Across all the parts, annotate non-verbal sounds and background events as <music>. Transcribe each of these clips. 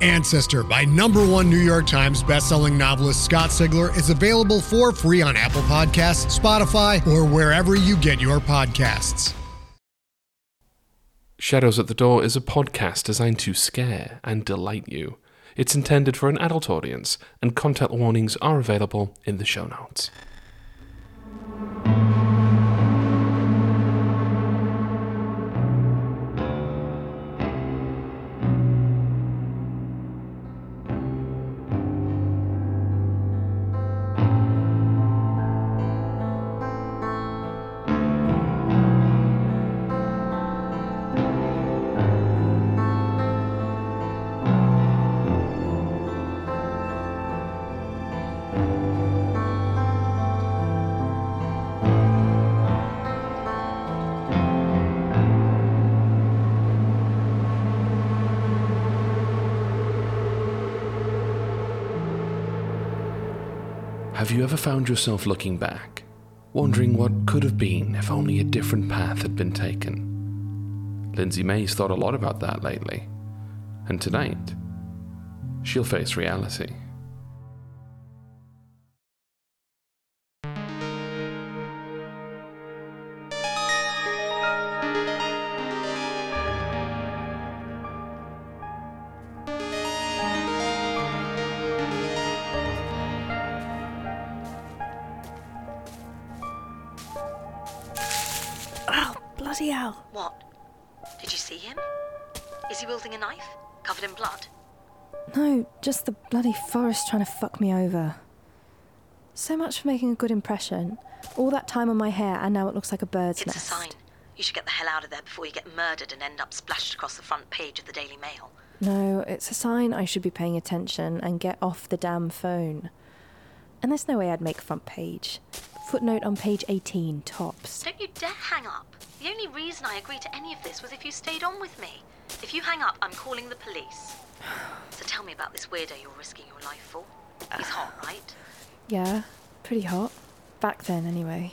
Ancestor by number one New York Times bestselling novelist Scott Sigler is available for free on Apple Podcasts, Spotify, or wherever you get your podcasts. Shadows at the Door is a podcast designed to scare and delight you. It's intended for an adult audience, and content warnings are available in the show notes. Found yourself looking back, wondering what could have been if only a different path had been taken? Lindsey May's thought a lot about that lately, and tonight, she'll face reality. Wielding a knife? Covered in blood? No, just the bloody forest trying to fuck me over. So much for making a good impression. All that time on my hair, and now it looks like a bird's It's a nest. sign. You should get the hell out of there before you get murdered and end up splashed across the front page of the Daily Mail. No, it's a sign I should be paying attention and get off the damn phone. And there's no way I'd make front page. Footnote on page 18, tops. Don't you dare hang up. The only reason I agreed to any of this was if you stayed on with me. If you hang up, I'm calling the police. So tell me about this weirdo you're risking your life for. He's hot, <sighs> right? Yeah, pretty hot. Back then, anyway.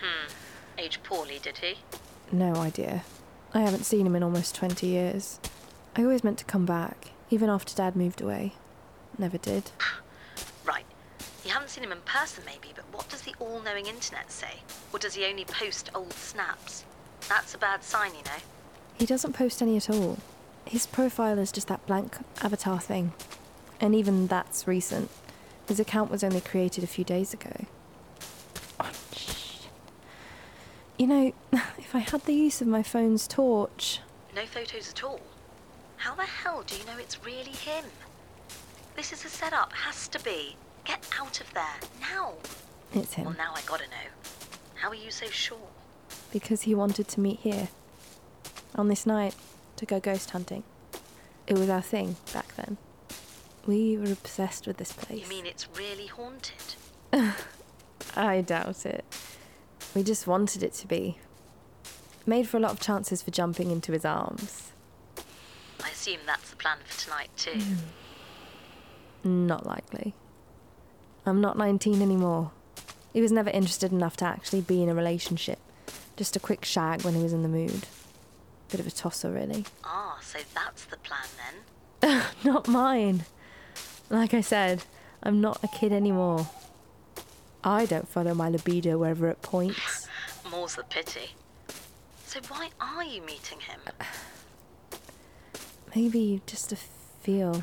Hmm. Aged poorly, did he? No idea. I haven't seen him in almost 20 years. I always meant to come back, even after Dad moved away. Never did. <sighs> Right. You haven't seen him in person, maybe, but what does the all knowing internet say? Or does he only post old snaps? That's a bad sign, you know. He doesn't post any at all. His profile is just that blank avatar thing. And even that's recent. His account was only created a few days ago. Oh, shh. You know, <laughs> if I had the use of my phone's torch. No photos at all. How the hell do you know it's really him? This is a setup, has to be. Get out of there, now. It's him. Well, now I gotta know. How are you so sure? because he wanted to meet here. On this night, to go ghost hunting. It was our thing back then. We were obsessed with this place. You mean it's really haunted? <laughs> I doubt it. We just wanted it to be. Made for a lot of chances for jumping into his arms. I assume that's the plan for tonight, too. Hmm. Not likely. I'm not 19 anymore. He was never interested enough to actually be in a relationship. Just a quick shag when he was in the mood. Bit of a tosser, really. Ah, so that's the plan then. <laughs> Not mine. Like I said, I'm not a kid anymore. I don't follow my libido wherever it points. <laughs> More's the pity. So why are you meeting him? <sighs> Maybe just to feel.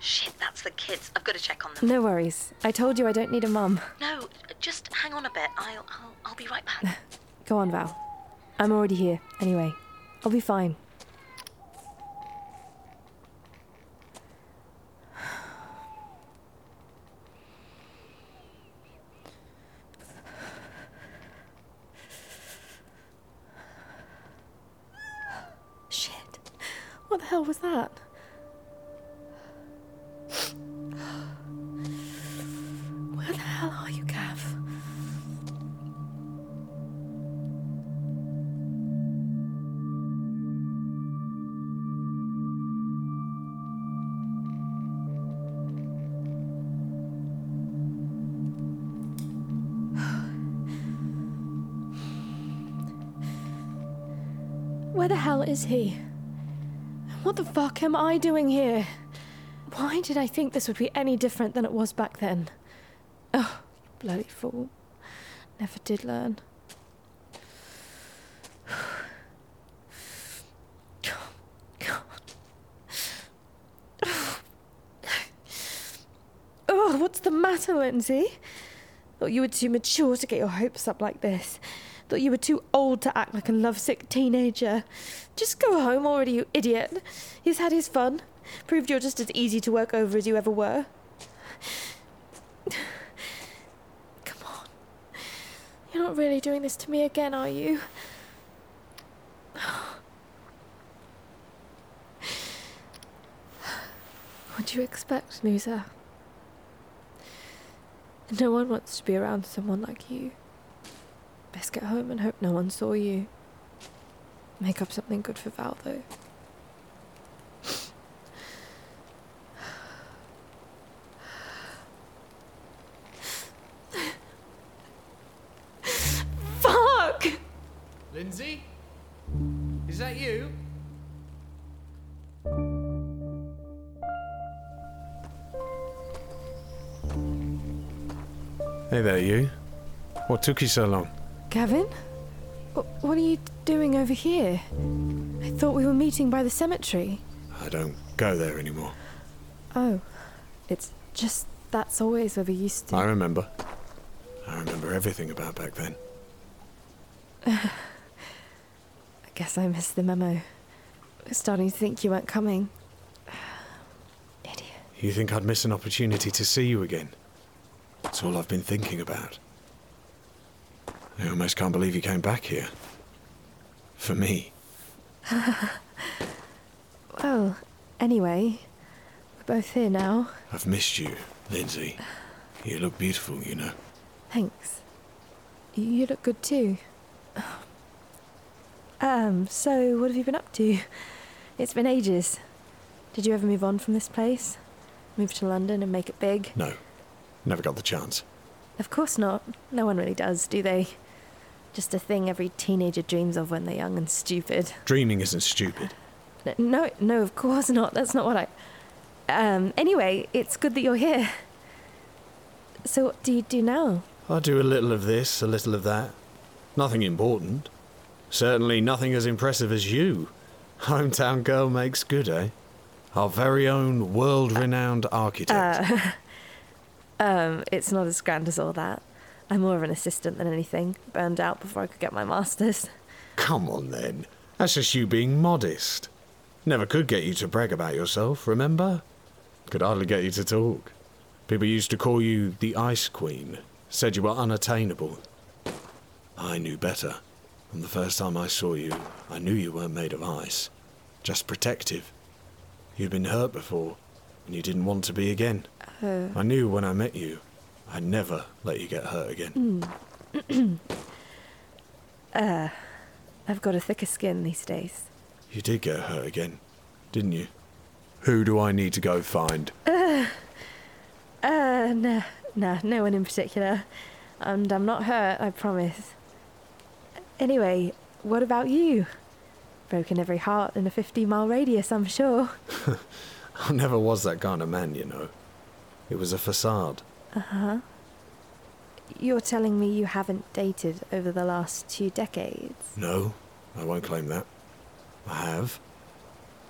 Shit, that's That's the kids. I've got to check on them. No worries. I told you I don't need a mum. No, just hang on a bit. I'll, I'll, I'll be right back. <laughs> Go on, Val. I'm already here. Anyway, I'll be fine. Shit. What the hell was that? Is he? What the fuck am I doing here? Why did I think this would be any different than it was back then? Oh, bloody fool. Never did learn. <sighs> Oh, what's the matter, Lindsey? Thought you were too mature to get your hopes up like this. Thought you were too old to act like a lovesick teenager. Just go home already, you idiot. He's had his fun. Proved you're just as easy to work over as you ever were. Come on. You're not really doing this to me again, are you? What do you expect, loser? No one wants to be around someone like you. Best get home and hope no one saw you. Make up something good for Val, though. Fuck! Lindsey? Is that you? Hey there, you. What took you so long? Gavin? What are you doing over here? I thought we were meeting by the cemetery. I don't go there anymore. Oh, it's just that's always where we used to. I remember. I remember everything about back then. <sighs> I guess I missed the memo. I was starting to think you weren't coming. <sighs> Idiot. You think I'd miss an opportunity to see you again? That's all I've been thinking about. I almost can't believe you came back here. For me. <laughs> Well, anyway, we're both here now. I've missed you, Lindsey. You look beautiful, you know. Thanks. You- You look good too. <sighs> Um, so what have you been up to? It's been ages. Did you ever move on from this place? Move to London and make it big? No, never got the chance. Of course not. No one really does, do they? Just a thing every teenager dreams of when they're young and stupid. Dreaming isn't stupid. No, no, of course not. That's not what I. Um, anyway, it's good that you're here. So, what do you do now? I do a little of this, a little of that. Nothing important. Certainly nothing as impressive as you. Hometown girl makes good, eh? Our very own world renowned architect. <laughs> Um, it's not as grand as all that. I'm more of an assistant than anything. Burned out before I could get my master's. Come on then. That's just you being modest. Never could get you to brag about yourself, remember? Could hardly get you to talk. People used to call you the Ice Queen, said you were unattainable. I knew better. From the first time I saw you, I knew you weren't made of ice. Just protective. You'd been hurt before, and you didn't want to be again. Oh. I knew when I met you, I'd never let you get hurt again. Hmm. <clears throat> Uh, I've got a thicker skin these days. You did get hurt again, didn't you? Who do I need to go find? Uh, uh, nah, nah, no one in particular. And I'm not hurt, I promise. Anyway, what about you? Broken every heart in a 50 mile radius, I'm sure. <laughs> I never was that kind of man, you know. It was a facade. Uh-huh. You're telling me you haven't dated over the last two decades? No, I won't claim that. I have.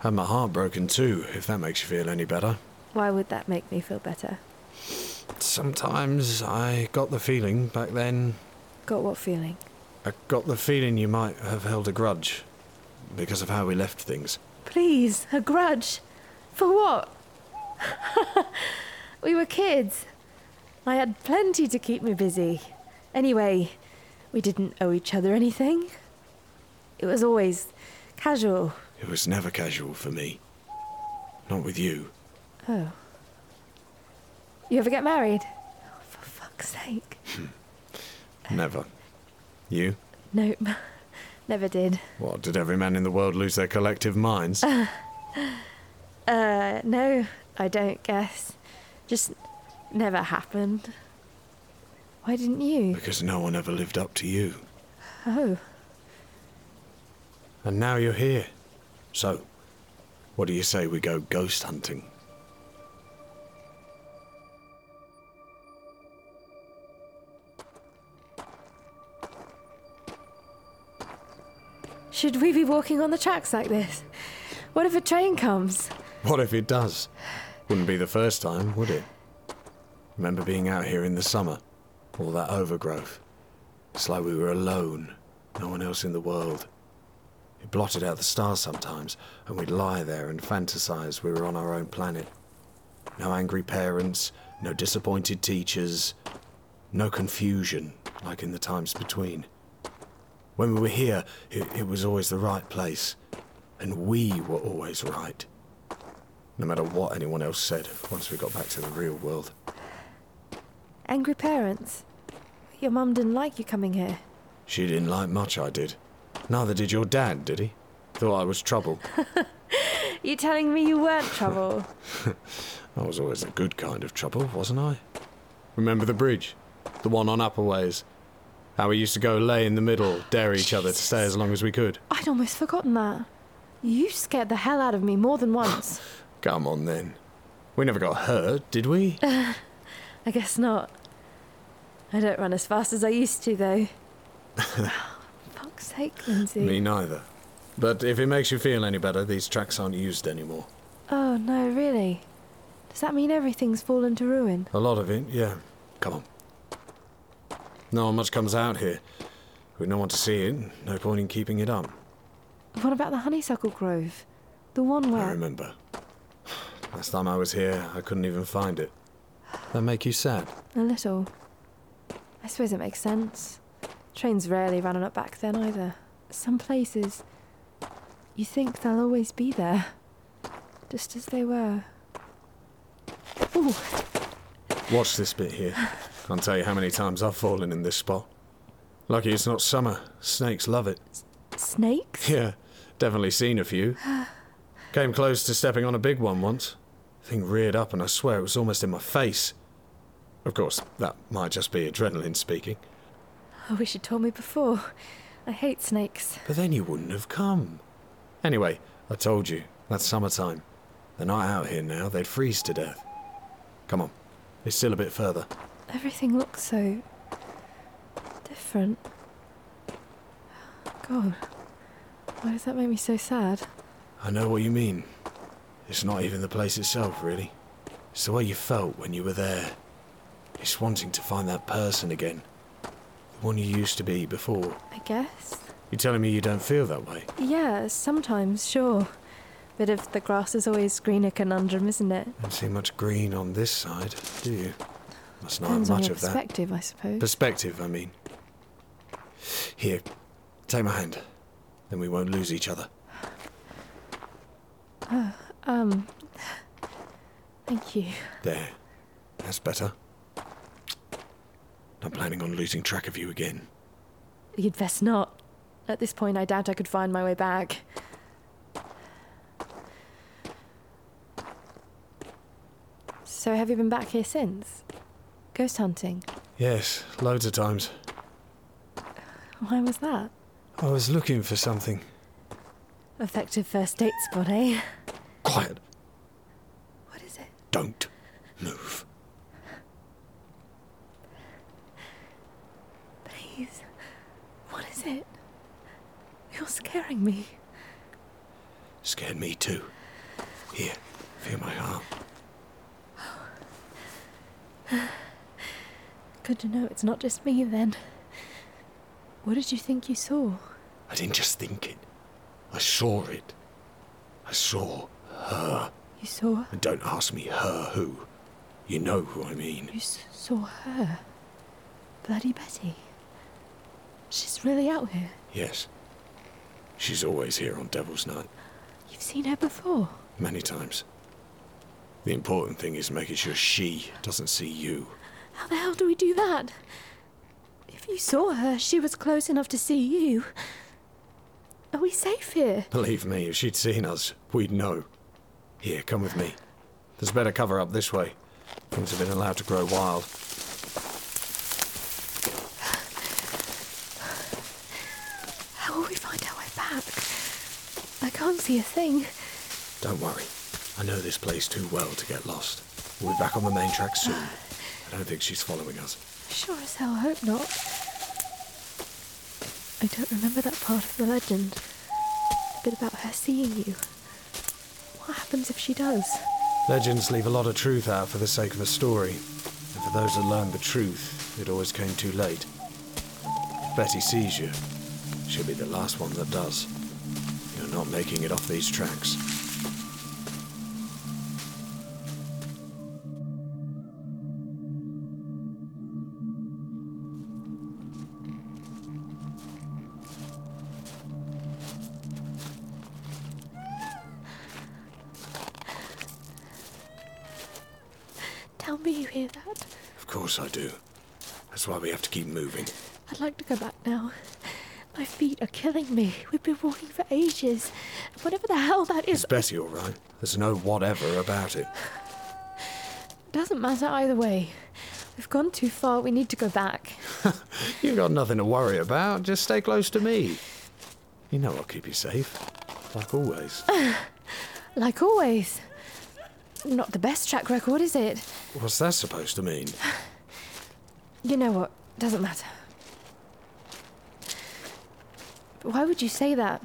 Had my heart broken too, if that makes you feel any better. Why would that make me feel better? Sometimes I got the feeling back then. Got what feeling? I got the feeling you might have held a grudge because of how we left things. Please, a grudge. For what? <laughs> we were kids. I had plenty to keep me busy. Anyway, we didn't owe each other anything. It was always casual. It was never casual for me. Not with you. Oh. You ever get married? Oh, for fuck's sake. Never. You? Nope. <laughs> Never did. What, did every man in the world lose their collective minds? <laughs> Uh, no, I don't guess. Just never happened. Why didn't you? because no one ever lived up to you. Oh, And now you're here. So, what do you say we go ghost hunting? should we be walking on the tracks like this? What if a train comes? What if it does? Wouldn't be the first time, would it? Remember being out here in the summer? All that overgrowth. It's like we were alone, no one else in the world. It blotted out the stars sometimes, and we'd lie there and fantasize we were on our own planet. No angry parents, no disappointed teachers, no confusion like in the times between. When we were here, it, it was always the right place, and we were always right. No matter what anyone else said once we got back to the real world. Angry parents. Your mum didn't like you coming here. She didn't like much I did. Neither did your dad, did he? Thought I was trouble. <laughs> You're telling me you weren't trouble? <laughs> I was always the good kind of trouble, wasn't I? Remember the bridge? The one on Upperways? How we used to go lay in the middle, dare each other to stay as long as we could. I'd almost forgotten that. You scared the hell out of me more than once. <laughs> Come on then. We never got hurt, did we? I guess not. I don't run as fast as I used to, though. <laughs> Fuck's sake, Lindsey. Me neither. But if it makes you feel any better, these tracks aren't used anymore. Oh, no, really? Does that mean everything's fallen to ruin? A lot of it, yeah. Come on. Not much comes out here. With no one to see it, no point in keeping it up. What about the honeysuckle grove? The one where. I remember. Last time I was here, I couldn't even find it. That make you sad? A little. I suppose it makes sense. Trains rarely ran on it back then either. Some places. You think they'll always be there. Just as they were. Ooh, Watch this bit here. Can't tell you how many times I've fallen in this spot. Lucky it's not summer. Snakes love it. snakes? Yeah, definitely seen a few. <sighs> Came close to stepping on a big one once. Thing reared up and I swear it was almost in my face. Of course, that might just be adrenaline speaking. I wish you'd told me before. I hate snakes. But then you wouldn't have come. Anyway, I told you, that's summertime. They're not out here now, they'd freeze to death. Come on, it's still a bit further. Everything looks so. different. God. Why does that make me so sad? I know what you mean. It's not even the place itself, really. It's the way you felt when you were there. It's wanting to find that person again. The one you used to be before. I guess. You're telling me you don't feel that way? Yeah, sometimes, sure. Bit of the grass is always greener conundrum, isn't it? Don't see much green on this side, do you? Must not have much your of that. perspective, I suppose. Perspective, I mean. Here, take my hand. Then we won't lose each other. um. Thank you. There. That's better. Not planning on losing track of you again. You'd best not. At this point, I doubt I could find my way back. So, have you been back here since? Ghost hunting? Yes, loads of times. Why was that? I was looking for something. Effective first date spot, eh? Quiet. What is it? Don't move. You're scaring me. Scared me too. Here, feel my arm. <sighs> Good to know it's not just me then. What did you think you saw? I didn't just think it. I saw it. I saw her. You saw her? And don't ask me her who. You know who I mean. You s- saw her? Bloody Betty. She's really out here. Yes. She's always here on Devil's Night. You've seen her before. Many times. The important thing is making sure she doesn't see you. How the hell do we do that? If you saw her, she was close enough to see you. Are we safe here? Believe me, if she'd seen us, we'd know. Here, come with me. There's better cover up this way. Things have been allowed to grow wild. How will we find our way back? I can't see a thing. Don't worry. I know this place too well to get lost. We'll be back on the main track soon. Uh, I don't think she's following us. Sure as hell hope not. I don't remember that part of the legend. The bit about her seeing you. What happens if she does? Legends leave a lot of truth out for the sake of a story. And for those that learn the truth, it always came too late. If Betty sees you, she'll be the last one that does. Not making it off these tracks. Tell me you hear that. Of course I do. That's why we have to keep moving. I'd like to go back now. Feet are killing me. We've been walking for ages. Whatever the hell that Is is, Betty all right? There's no whatever about it. doesn't matter either way. We've gone too far. We need to go back. <laughs> You've got nothing to worry about. Just stay close to me. You know I'll keep you safe. Like always. <sighs> Like always. Not the best track record, is it? What's that supposed to mean? <sighs> You know what? Doesn't matter. But why would you say that?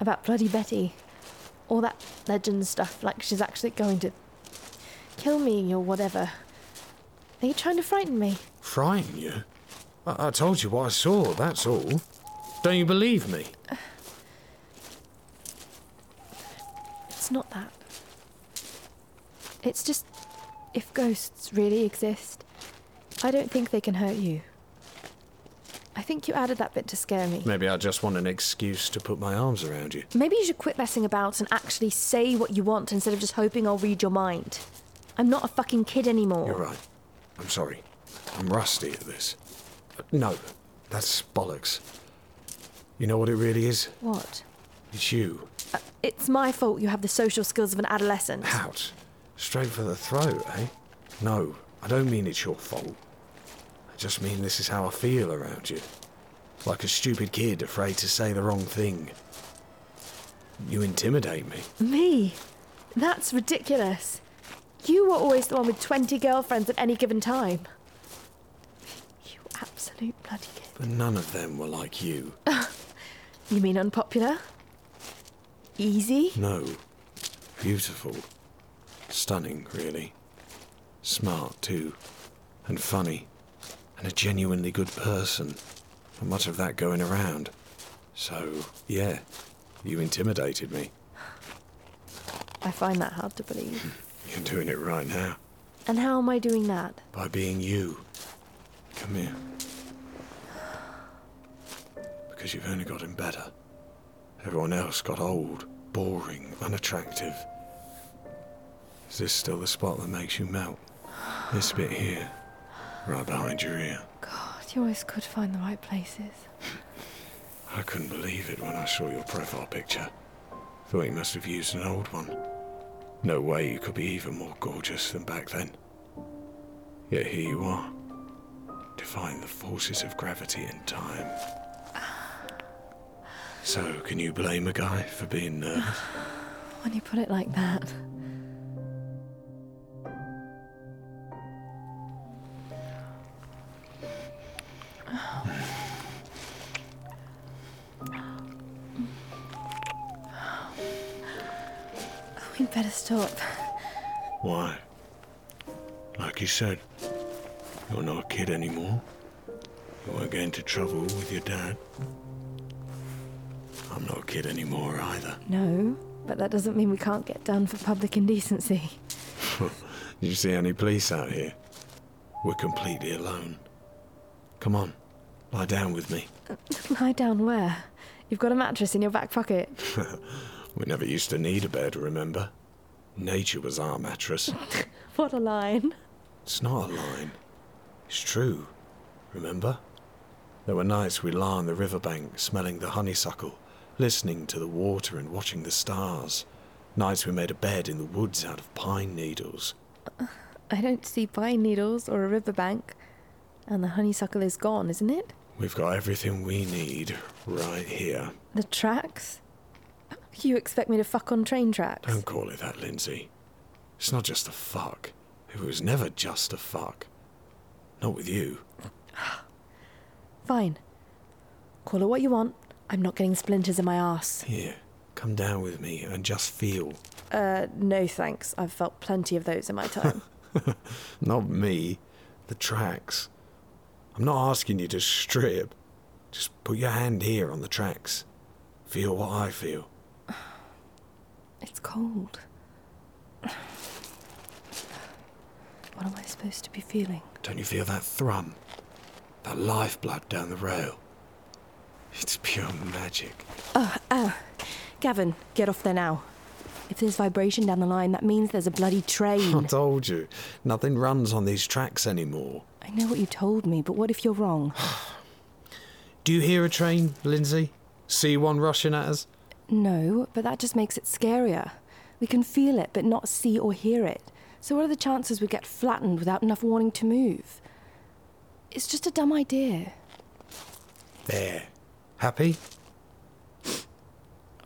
About bloody Betty? All that legend stuff, like she's actually going to kill me or whatever. Are you trying to frighten me? Frighten you? I, I told you what I saw, that's all. Don't you believe me? It's not that. It's just if ghosts really exist, I don't think they can hurt you. I think you added that bit to scare me. Maybe I just want an excuse to put my arms around you. Maybe you should quit messing about and actually say what you want instead of just hoping I'll read your mind. I'm not a fucking kid anymore. You're right. I'm sorry. I'm rusty at this. No, that's bollocks. You know what it really is? What? It's you. Uh, it's my fault you have the social skills of an adolescent. Ouch. Straight for the throat, eh? No, I don't mean it's your fault. I just mean this is how I feel around you. Like a stupid kid afraid to say the wrong thing. You intimidate me. Me? That's ridiculous. You were always the one with 20 girlfriends at any given time. You absolute bloody kid. But none of them were like you. <laughs> You mean unpopular? Easy? No. Beautiful. Stunning, really. Smart, too. And funny. And a genuinely good person. Not much of that going around. So, yeah, you intimidated me. I find that hard to believe. Hmm, you're doing it right now. And how am I doing that? By being you. Come here. Because you've only gotten better. Everyone else got old, boring, unattractive. Is this still the spot that makes you melt? This bit here, right behind your ear. God, you always could find the right places. I couldn't believe it when I saw your profile picture. Thought you must have used an old one. No way you could be even more gorgeous than back then. Yet here you are, defying the forces of gravity and time. So, can you blame a guy for being nervous? <sighs> When you put it like that. We'd better stop. Why? Like you said, You're not a kid anymore. You won't get into trouble with your dad. I'm not a kid anymore either. No, but that doesn't mean we can't get done for public indecency. <laughs> Did you see any police out here? We're completely alone. Come on, lie down with me. <laughs> Lie down where? You've got a mattress in your back pocket. <laughs> We never used to need a bed, remember? Nature was our mattress. <laughs> What a line. It's not a line. It's true. Remember? There were nights we lie on the riverbank, smelling the honeysuckle, listening to the water and watching the stars. Nights we made a bed in the woods out of pine needles. <sighs> I don't see pine needles or a riverbank. And the honeysuckle is gone, isn't it? We've got everything we need right here. The tracks? You expect me to fuck on train tracks? Don't call it that, Lindsey. It's not just a fuck. It was never just a fuck. Not with you. <sighs> Fine. Call it what you want. I'm not getting splinters in my ass. Here, come down with me and just feel. Uh, no thanks. I've felt plenty of those in my time. <laughs> Not me, the tracks. I'm not asking you to strip. Just put your hand here on the tracks. Feel what I feel. it's cold. What am I supposed to be feeling? Don't you feel that thrum? That lifeblood down the rail? It's pure magic. Uh, uh, Gavin, get off there now. If there's vibration down the line, that means there's a bloody train. <laughs> I told you, nothing runs on these tracks anymore. I know what you told me, but what if you're wrong? <sighs> Do you hear a train, Lindsey? See one rushing at us? No, but that just makes it scarier. We can feel it, but not see or hear it. So, what are the chances we get flattened without enough warning to move? It's just a dumb idea. There. Happy?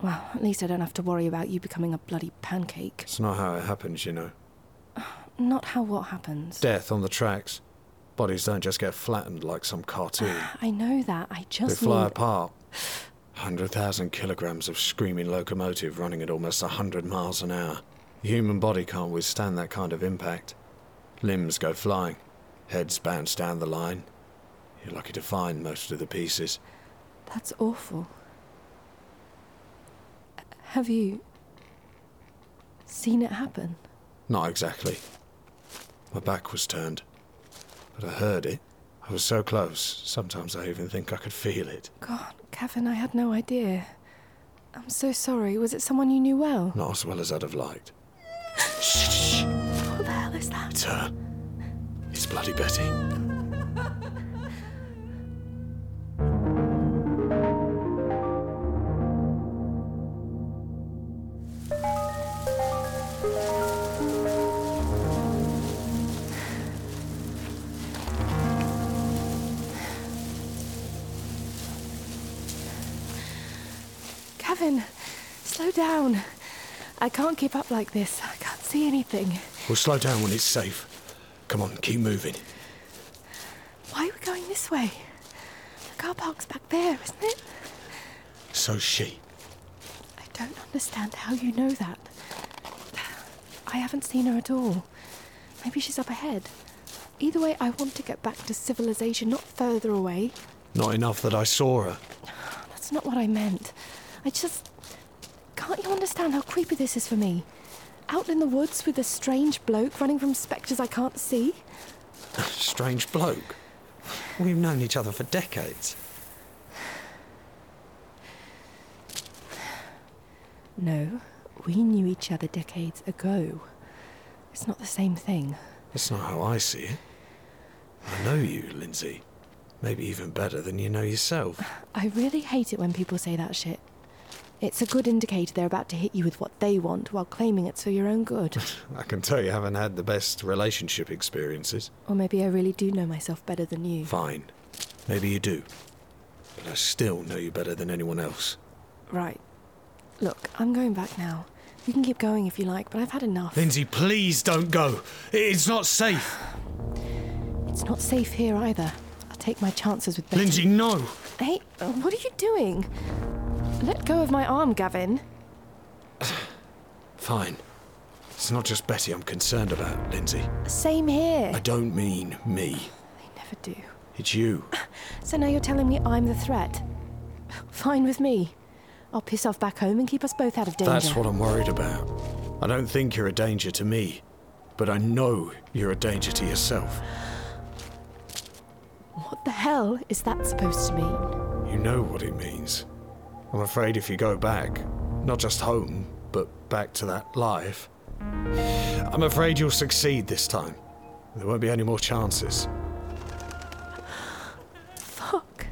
Well, at least I don't have to worry about you becoming a bloody pancake. It's not how it happens, you know. <sighs> Not how what happens. Death on the tracks. Bodies don't just get flattened like some cartoon. <sighs> I know that. I just. They fly mean. apart. 100,000 kilograms of screaming locomotive running at almost 100 miles an hour. The human body can't withstand that kind of impact. Limbs go flying. Heads bounce down the line. You're lucky to find most of the pieces. That's awful. Have you seen it happen? Not exactly. My back was turned. But I heard it. I was so close, sometimes I even think I could feel it. God, Gavin, I had no idea. I'm so sorry. Was it someone you knew well? Not as well as I'd have liked. Shh! What the hell is that? It's her. It's Bloody Betty. Down. I can't keep up like this. I can't see anything. We'll slow down when it's safe. Come on, keep moving. Why are we going this way? The car park's back there, isn't it? So she. I don't understand how you know that. I haven't seen her at all. Maybe she's up ahead. Either way, I want to get back to civilization, not further away. Not enough that I saw her. That's not what I meant. I just. Can't you understand how creepy this is for me? Out in the woods with a strange bloke running from spectres I can't see? <laughs> Strange bloke. We've known each other for decades. No, we knew each other decades ago. It's not the same thing. That's not how I see it. I know you, Lindsey. Maybe even better than you know yourself. <sighs> I really hate it when people say that shit. It's a good indicator they're about to hit you with what they want while claiming it's for your own good. <laughs> I can tell you haven't had the best relationship experiences. or maybe I really do know myself better than you. Fine. Maybe you do. But I still know you better than anyone else. Right. Look, I'm going back now. You can keep going if you like, but I've had enough. Lindsey, please don't go. It's not safe. It's not safe here either. I'll take my chances with Betty. Lindsey, no. Hey, what are you doing? Let go of my arm, Gavin. <sighs> Fine. It's not just Betty I'm concerned about, Lindsey. Same here. I don't mean me. They never do. It's you. <sighs> So now you're telling me I'm the threat? Fine with me. I'll piss off back home and keep us both out of danger. That's what I'm worried about. I don't think you're a danger to me, but I know you're a danger to yourself. What the hell is that supposed to mean? You know what it means. I'm afraid if you go back, not just home, but back to that life, I'm afraid you'll succeed this time. There won't be any more chances. Fuck.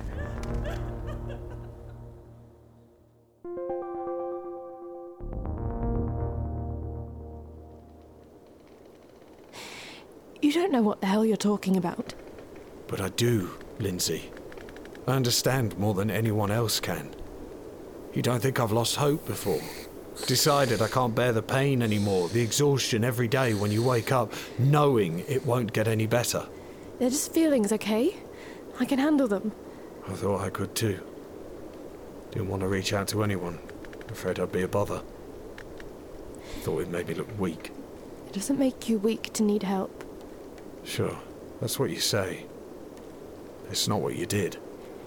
You don't know what the hell you're talking about. But I do, Lindsey. I understand more than anyone else can. You don't think I've lost hope before? Decided I can't bear the pain anymore, the exhaustion every day when you wake up knowing it won't get any better. They're just feelings, okay? I can handle them. I thought I could too. Didn't want to reach out to anyone. Afraid I'd be a bother. Thought it made me look weak. It doesn't make you weak to need help. Sure, that's what you say. It's not what you did.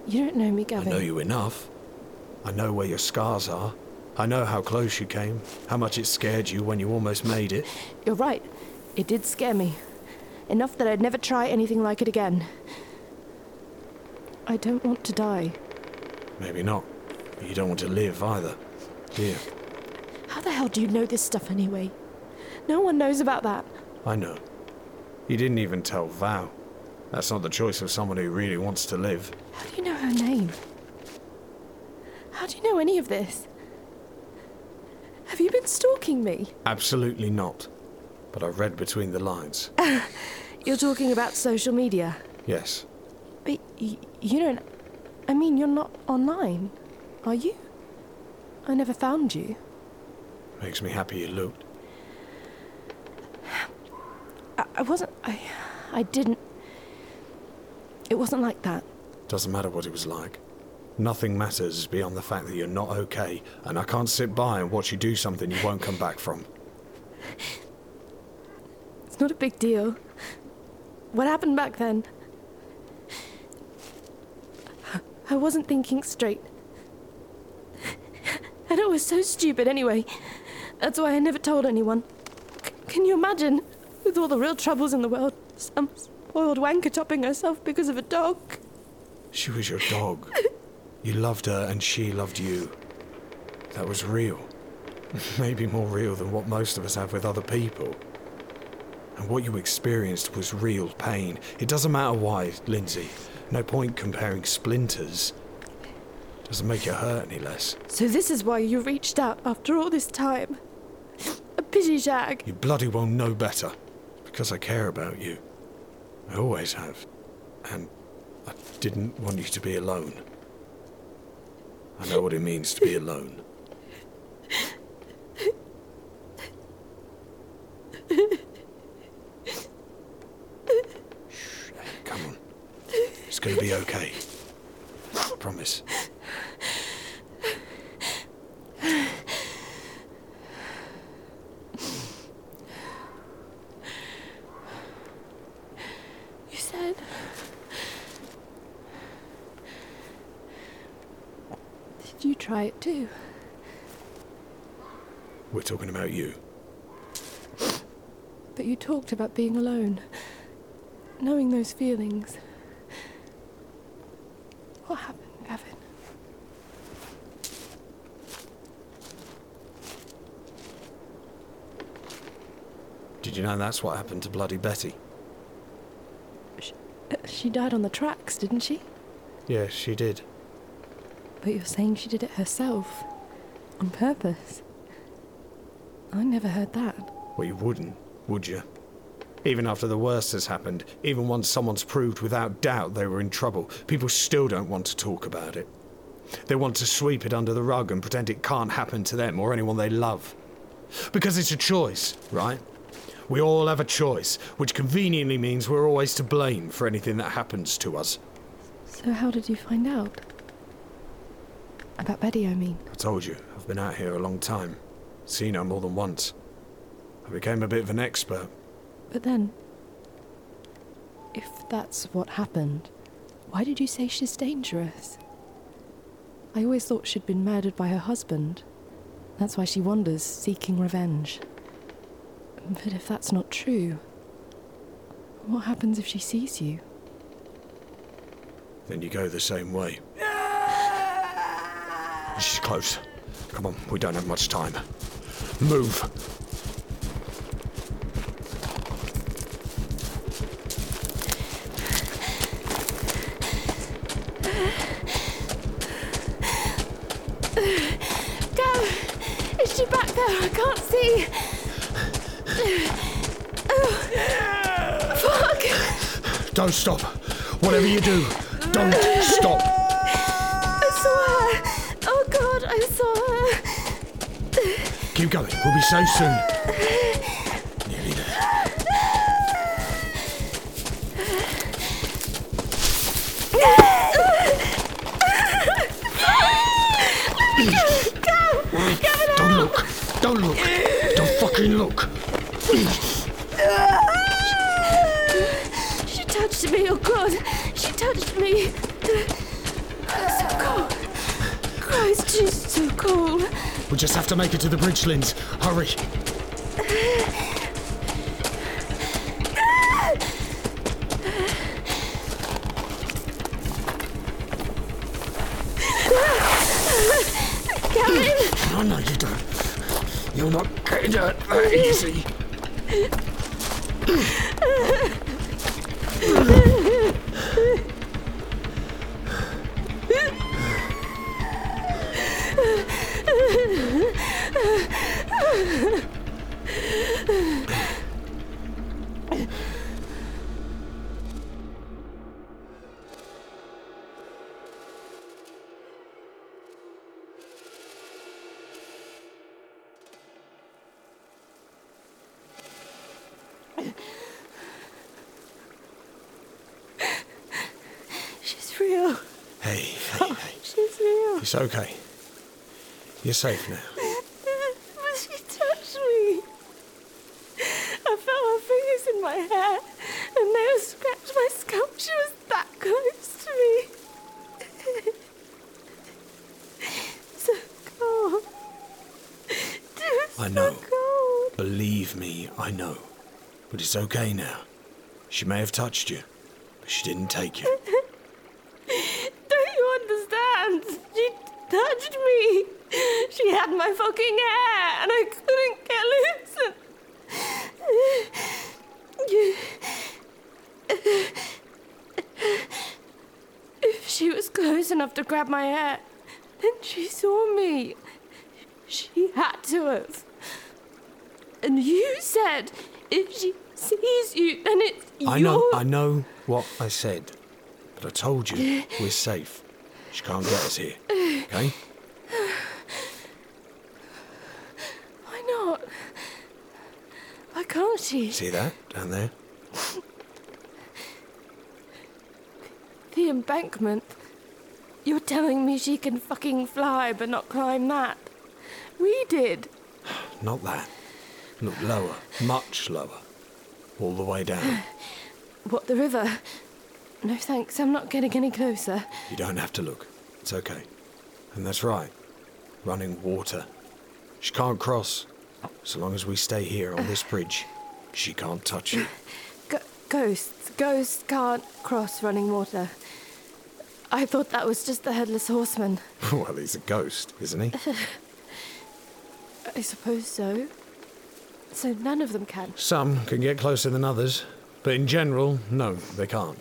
You don't know me, Gavin. I know you enough. I know where your scars are. I know how close you came, how much it scared you when you almost made it. You're right. It did scare me. Enough that I'd never try anything like it again. I don't want to die. Maybe not. But you don't want to live either, you? How the hell do you know this stuff anyway? No one knows about that. I know. You didn't even tell Val. That's not the choice of someone who really wants to live. How do you know her name? How do you know any of this? Have you been stalking me? Absolutely not. But I've read between the lines. <laughs> You're talking about social media. Yes. But y- you don't. I mean, you're not online, are you? I never found you. Makes me happy you looked. I, I wasn't. I. I didn't. It wasn't like that. Doesn't matter what it was like. Nothing matters beyond the fact that you're not okay, and I can't sit by and watch you do something you won't come back from. It's not a big deal. What happened back then? I wasn't thinking straight. And it was so stupid anyway. That's why I never told anyone. C- can you imagine? With all the real troubles in the world, some spoiled wanker topping herself because of a dog. She was your dog. <laughs> You loved her and she loved you. That was real. <laughs> Maybe more real than what most of us have with other people. And what you experienced was real pain. It doesn't matter why, Lindsey. No point comparing splinters. Doesn't make it hurt any less. So this is why you reached out after all this time. A pity shag. You bloody well know better. Because I care about you. I always have. And I didn't want you to be alone. I know what it means to be alone. Shh, come on. It's gonna be okay. I promise. You said. Did you try it too? We're talking about you. But you talked about being alone, knowing those feelings. What happened, Gavin? Did you know that's what happened to Bloody Betty? Uh, She died on the tracks, didn't she? Yes, she did. But you're saying she did it herself, on purpose. I never heard that. Well, you wouldn't, would you? Even after the worst has happened, even once someone's proved without doubt they were in trouble, people still don't want to talk about it. They want to sweep it under the rug and pretend it can't happen to them or anyone they love. Because it's a choice, right? We all have a choice, which conveniently means we're always to blame for anything that happens to us. So how did you find out? About Betty, I mean. I told you, I've been out here a long time. Seen her more than once. I became a bit of an expert. But then, If that's what happened, why did you say she's dangerous? I always thought she'd been murdered by her husband. That's why she wanders, seeking revenge. But if that's not true, what happens if she sees you? Then you go the same way. She's close. Come on, we don't have much time. Move. Go! Is she back there? I can't see. Oh, fuck! Don't stop. Whatever you do, don't stop. Keep going. We'll be safe soon. Nearly there. Don't look. Don't look. Don't fucking look. Just have to make it to the bridge, Linz. Hurry. Gavin! No, no, you don't. You're not getting hurt that easy. You're safe now. But she touched me. I felt her fingers in my hair, and they scratched my scalp. She was that close to me. so cold. I know. So cold. Believe me, I know. But it's okay now. She may have touched you, but she didn't take you. Don't you understand? She touched me. She had my fucking hair, and I couldn't get loose. If she was close enough to grab my hair, then she saw me. She had to have. And you said if she sees you, then it's you. I your. know, I know what I said. But I told you, we're safe. She can't get us here. Okay? <sighs> Why not? Why can't she? See that down there? The embankment. You're telling me she can fucking fly but not climb that? We did. <sighs> Not that. Look lower, much lower. All the way down. <sighs> What, the river? No thanks, I'm not getting any closer. You don't have to look. It's okay. And that's right. Running water. She can't cross. So long as we stay here on this bridge, she can't touch you. <sighs> G- ghosts. Ghosts can't cross running water. I thought that was just the headless horseman. <laughs> well, he's a ghost, isn't he? <laughs> I suppose so. So none of them can. Some can get closer than others, but in general, no, they can't.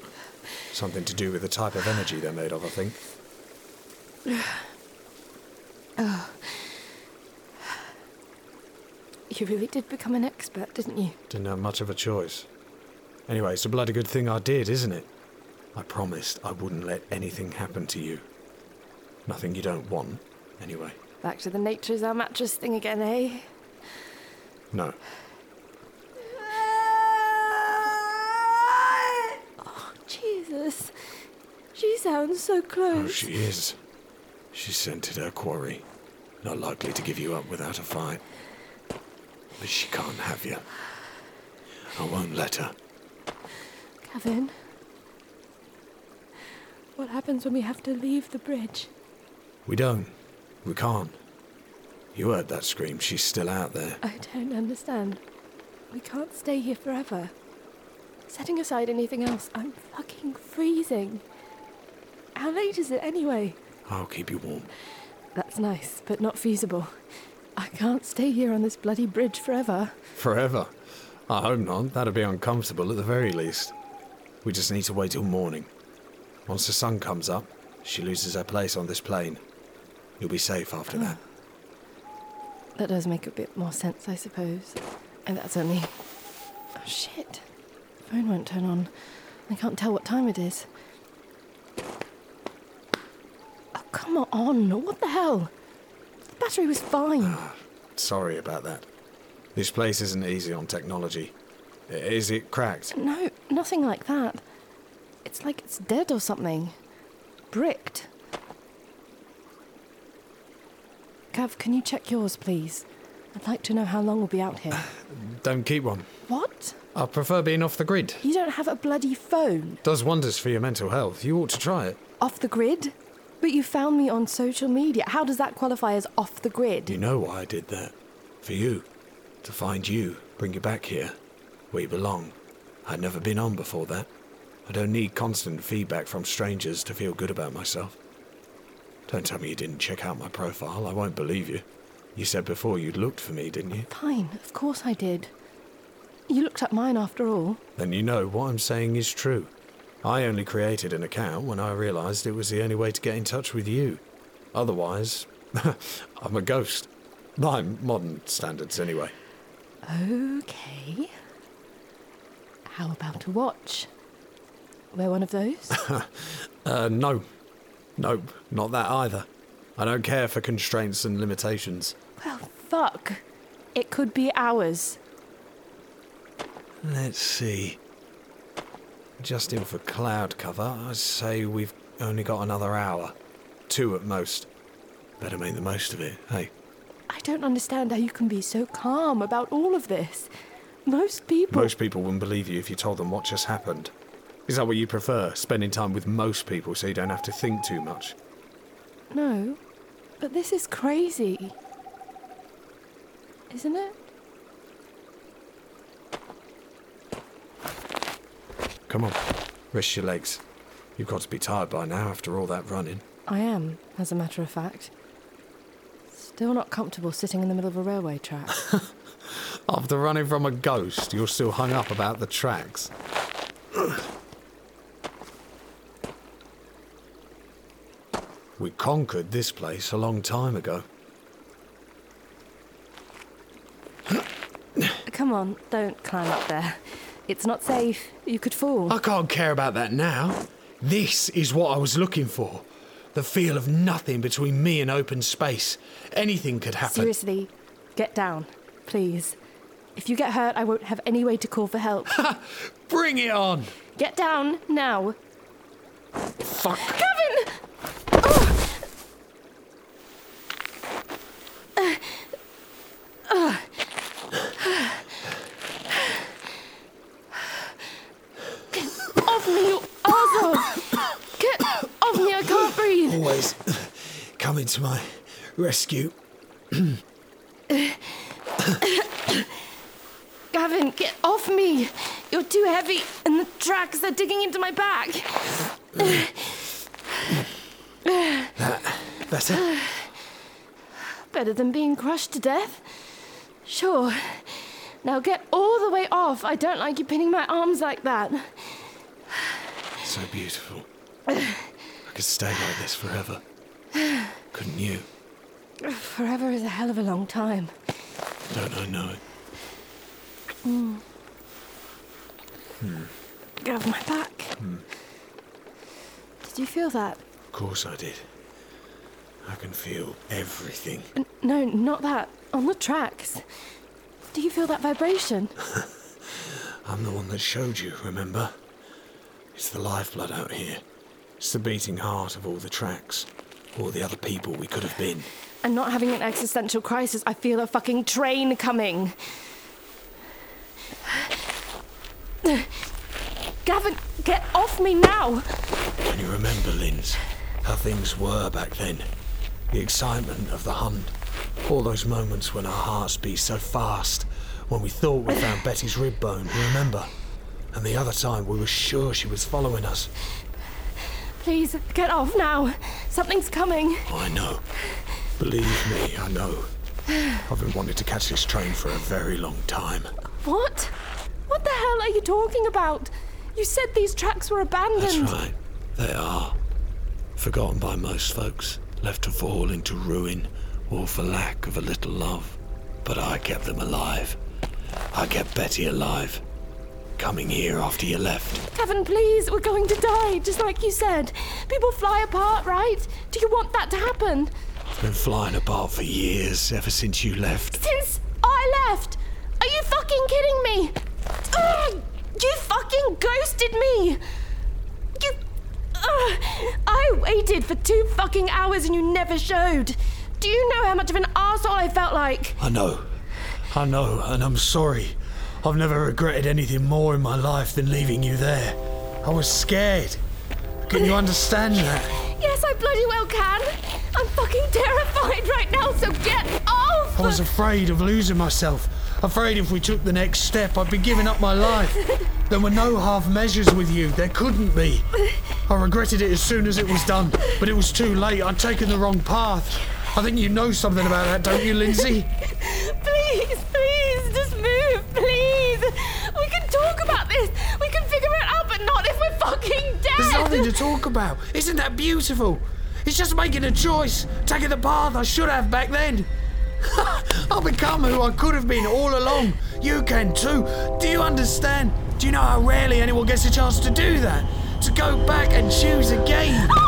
Something to do with the type of energy they're made of, I think. <sighs> oh. You really did become an expert, didn't you? Didn't have much of a choice. Anyway, it's a bloody good thing I did, isn't it? I promised I wouldn't let anything happen to you. Nothing you don't want, anyway. Back to the nature is our mattress thing again, eh? No. Oh, Jesus. She sounds so close. Oh, she is. She scented her quarry. Not likely to give you up without a fight. But she can't have you. I won't let her. Gavin. What happens when we have to leave the bridge? We don't. We can't. You heard that scream. She's still out there. I don't understand. We can't stay here forever. Setting aside anything else, I'm fucking freezing. How late is it anyway? I'll keep you warm. That's nice, but not feasible. I can't stay here on this bloody bridge forever. Forever. I hope not. That'd be uncomfortable at the very least. We just need to wait till morning. Once the sun comes up, she loses her place on this plane. You'll be safe after that. Oh. That does make a bit more sense, I suppose. And that's only. Oh shit. Phone won't turn on. I can't tell what time it is. Oh, come on. What the hell? The battery was fine. Ah, sorry about that. This place isn't easy on technology. Is it cracked? No, nothing like that. It's like it's dead or something. Bricked. Gav, can you check yours, please? I'd like to know how long we'll be out here. <sighs> Don't keep one. what? I prefer being off the grid. You don't have a bloody phone? Does wonders for your mental health. You ought to try it. Off the grid? But you found me on social media. How does that qualify as off the grid? You know why I did that. For you. To find you, bring you back here, where you belong. I'd never been on before that. I don't need constant feedback from strangers to feel good about myself. Don't tell me you didn't check out my profile. I won't believe you. You said before you'd looked for me, didn't you? Fine, of course I did. You looked up mine after all. Then you know what I'm saying is true. I only created an account when I realised it was the only way to get in touch with you. Otherwise, <laughs> I'm a ghost. By modern standards, anyway. Okay. How about a watch? Wear one of those? <laughs> Uh, no. Nope, not that either. I don't care for constraints and limitations. well, fuck. It could be ours. Let's see. Just in for cloud cover, I'd say we've only got another hour. Two at most. Better make the most of it, hey? I don't understand how you can be so calm about all of this. Most people. Most people wouldn't believe you if you told them what just happened. Is that what you prefer? Spending time with most people so you don't have to think too much? No, but this is crazy. Isn't it? Come on, rest your legs. You've got to be tired by now after all that running. I am, as a matter of fact. Still not comfortable sitting in the middle of a railway track. <laughs> <laughs> After running from a ghost, you're still hung up about the tracks. We conquered this place a long time ago. Come on, don't climb up there. It's not safe. You could fall. I can't care about that now. This is what I was looking for. The feel of nothing between me and open space. Anything could happen. Seriously, get down, please. If you get hurt, I won't have any way to call for help. <laughs> Bring it on! get down now. Fuck. Gavin! Get off me, you! Get off me, I can't breathe! Always coming to my rescue. Gavin, get off me! You're too heavy, and the tracks are digging into my back. Better? <sighs> Better than being crushed to death? Sure. Now get all the way off. I don't like you pinning my arms like that. <sighs> So beautiful. I could stay like this forever. Couldn't you? <sighs> Forever is a hell of a long time. Don't I know it? Get off my back. Hmm. Did you feel that? Of course I did. I can feel everything. N- No, not that. On the tracks. Do you feel that vibration? <laughs> I'm the one that showed you, remember? It's the lifeblood out here. It's the beating heart of all the tracks. All the other people we could have been. And not having an existential crisis, I feel a fucking train coming. Gavin, get off me now! Can you remember, Linz, how things were back then? The excitement of the hunt. All those moments when our hearts beat so fast, when we thought we found Betty's rib bone, you remember? And the other time we were sure she was following us. Please, get off now. Something's coming. I know. Believe me, I know. I've been wanting to catch this train for a very long time. What? What the hell are you talking about? You said these tracks were abandoned. That's right. They are. Forgotten by most folks, left to fall into ruin or for lack of a little love. But I kept them alive. I kept Betty alive. Coming here after you left. Gavin, please, we're going to die, just like you said. People fly apart, right? Do you want that to happen? I've Been flying apart for years, ever since you left. Since I left? Are you fucking kidding me? Ugh, you fucking ghosted me! You. Ugh, I waited for two fucking hours and you never showed. Do you know how much of an asshole I felt like? I know. I know, and I'm sorry. I've never regretted anything more in my life than leaving you there. I was scared. Can you understand that? Yes, I bloody well can. I'm fucking terrified right now, so get off! I was afraid of losing myself. Afraid if we took the next step, I'd be giving up my life. There were no half measures with you. There couldn't be. I regretted it as soon as it was done, but it was too late. I'd taken the wrong path. I think you know something about that, don't you, Lindsey? <laughs> Please, please, just move, please. We can talk about this. We can figure it out, but not if we're fucking dead. There's nothing to talk about. Isn't that beautiful? It's just making a choice, taking the path I should have back then. <laughs> I'll become who I could have been all along. You can too. Do you understand? Do you know how rarely anyone gets a chance to do that? To go back and choose again. <laughs>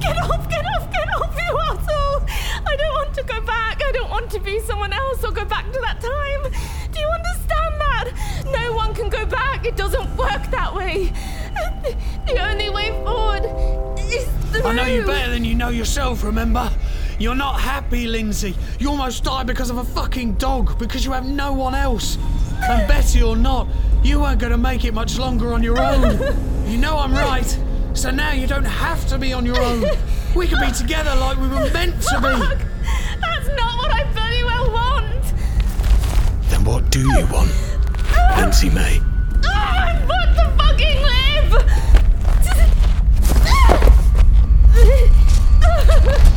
Get off, get off, get off, you asshole! I don't want to go back. I don't want to be someone else or go back to that time. Do you understand that? No one can go back. It doesn't work that way. The only way forward is through. I know you better than you know yourself, remember? You're not happy, Lindsey. You almost died because of a fucking dog, because you have no one else. And Betty or not, you weren't going to make it much longer on your own. <laughs> You know I'm right. So now you don't have to be on your own. We can be together like we were <laughs> meant to Fuck! be. That's not what I bloody well want. Then what do you want, ah. Lindsey May? Oh, I want to fucking Well, <laughs>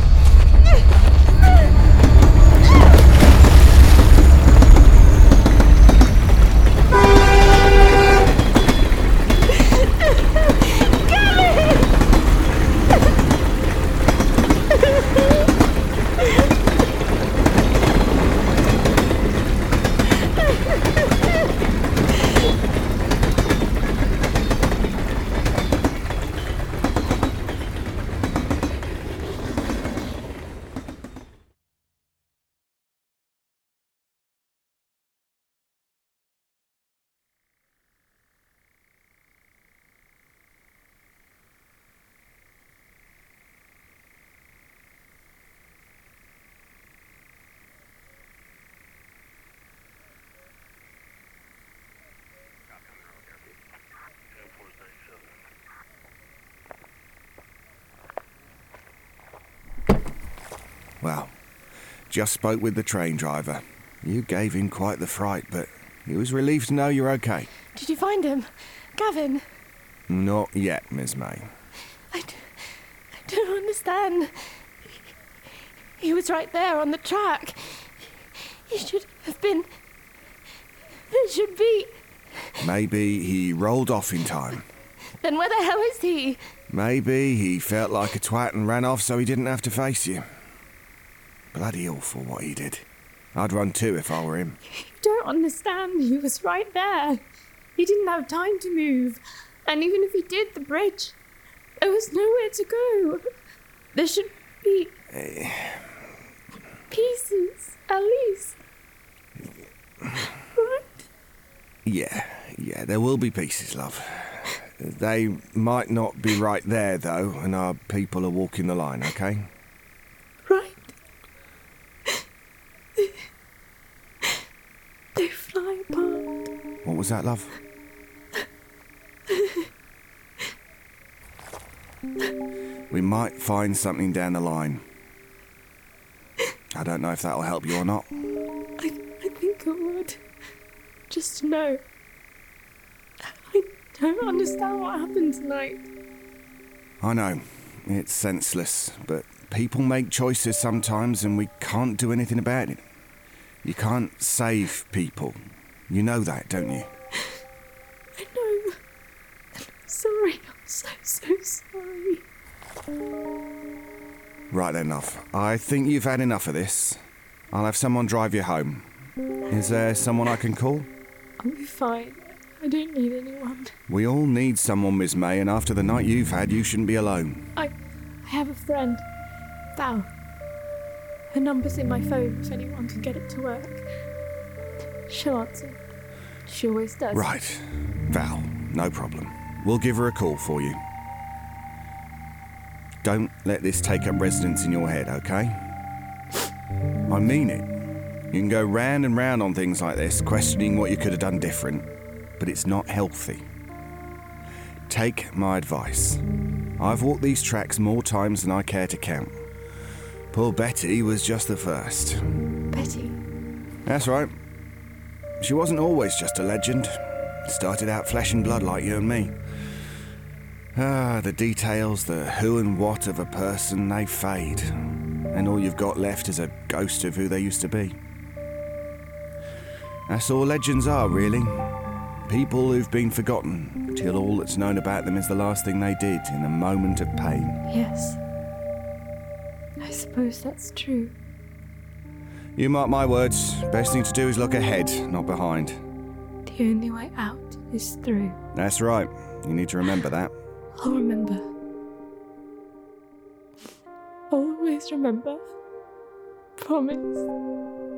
just spoke with the train driver. You gave him quite the fright, but he was relieved to know you're okay. Did you find him? Gavin? Not yet, Miss May. I, d- I don't understand. He was right there on the track. He should have been. There should be. Maybe he rolled off in time. Then where the hell is he? Maybe he felt like a twat and ran off so he didn't have to face you. Bloody awful what he did. I'd run too if I were him. You <laughs> don't understand. He was right there. He didn't have time to move. And even if he did, the bridge, there was nowhere to go. There should be <sighs> pieces, at least. <sighs> Right? Yeah, yeah, there will be pieces, love. They might not be right there, though, and our people are walking the line, okay? Right. They fly apart. What was that, love? We might find something down the line. I don't know if that'll help you or not. I, I think it would. Just to know. I don't understand what happened tonight. I know, it's senseless, but people make choices sometimes and we can't do anything about it. You can't save people. You know that, don't you? <sighs> I know. I'm sorry. I'm so, so sorry. Right then, love. I think you've had enough of this. I'll have someone drive you home. Is there someone I can call? I'll be fine. I don't need anyone. We all need someone, Miss May, and after the night you've had, you shouldn't be alone. I, I have a friend, Val. Her number's in my phone if anyone can get it to work. She'll answer. She always does. Right. Val, no problem. We'll give her a call for you. Don't let this take up residence in your head, okay? I mean it. You can go round and round on things like this, questioning what you could have done different, but it's not healthy. Take my advice. I've walked these tracks more times than I care to count. Poor Betty was just the first. Betty. That's right. She wasn't always just a legend. Started out flesh and blood like you and me. Ah, the details, the who and what of a person, they fade. And all you've got left is a ghost of who they used to be. That's all legends are, really. People who've been forgotten till all that's known about them is the last thing they did in a moment of pain. Yes. I suppose that's true. You mark my words, best thing to do is look ahead, not behind. The only way out is through. That's right. You need to remember that. <sighs> I'll remember. I'll always remember. Promise.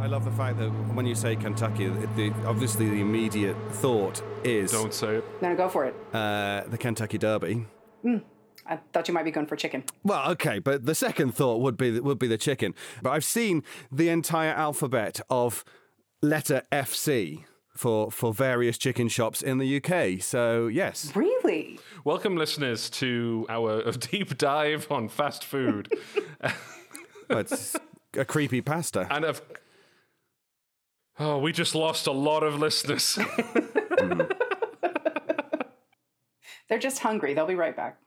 I love the fact that when you say Kentucky, the, obviously the immediate thought is Don't say it. No, go for it. uh, the Kentucky Derby. Mm, I thought you might be going for chicken. Well, okay, but the second thought would be would be the chicken. But I've seen the entire alphabet of letter FC for for various chicken shops in the UK. So yes, Really? Welcome, listeners, to our deep dive on fast food. <laughs> it's a creepy pasta. And of oh, we just lost a lot of listeners. <laughs> They're just hungry. They'll be right back.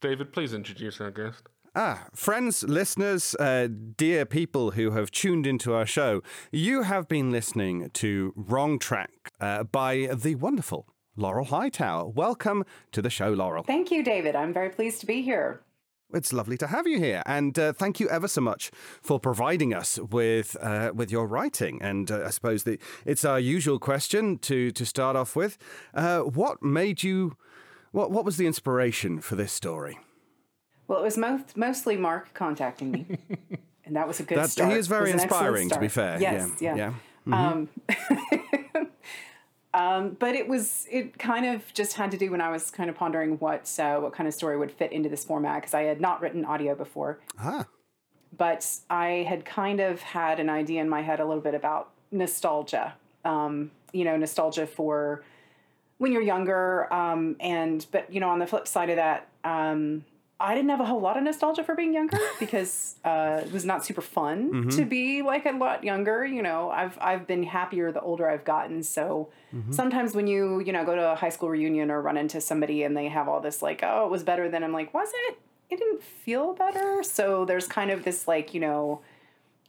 David, please introduce our guest. Ah, friends, listeners, uh, dear people who have tuned into our show, you have been listening to Wrong Track uh, by the wonderful Laurel Hightower. Welcome to the show, Laurel. Thank you, David. I'm very pleased to be here. It's lovely to have you here, and uh, thank you ever so much for providing us with uh, with your writing. And uh, I suppose the, it's our usual question to to start off with. Uh, what made you? What what was the inspiration for this story? Well, it was most, mostly Mark contacting me, <laughs> and that was a good That- start. he is very It was an excellent inspiring, to be fair. Yes, Yeah, yeah. yeah. Um, <laughs> um, but it was it kind of just had to do when I was kind of pondering what uh, what kind of story would fit into this format because I had not written audio before. Ah. but I had kind of had an idea in my head a little bit about nostalgia. Um, you know, nostalgia for when you're younger. Um, and but you know, on the flip side of that, um, I didn't have a whole lot of nostalgia for being younger <laughs> because uh, it was not super fun Mhm. to be like a lot younger. You know, I've I've been happier the older I've gotten. So Mhm. sometimes when you you know go to a high school reunion or run into somebody and they have all this like, oh, it was better than I'm like, was it? It didn't feel better. So there's kind of this like you know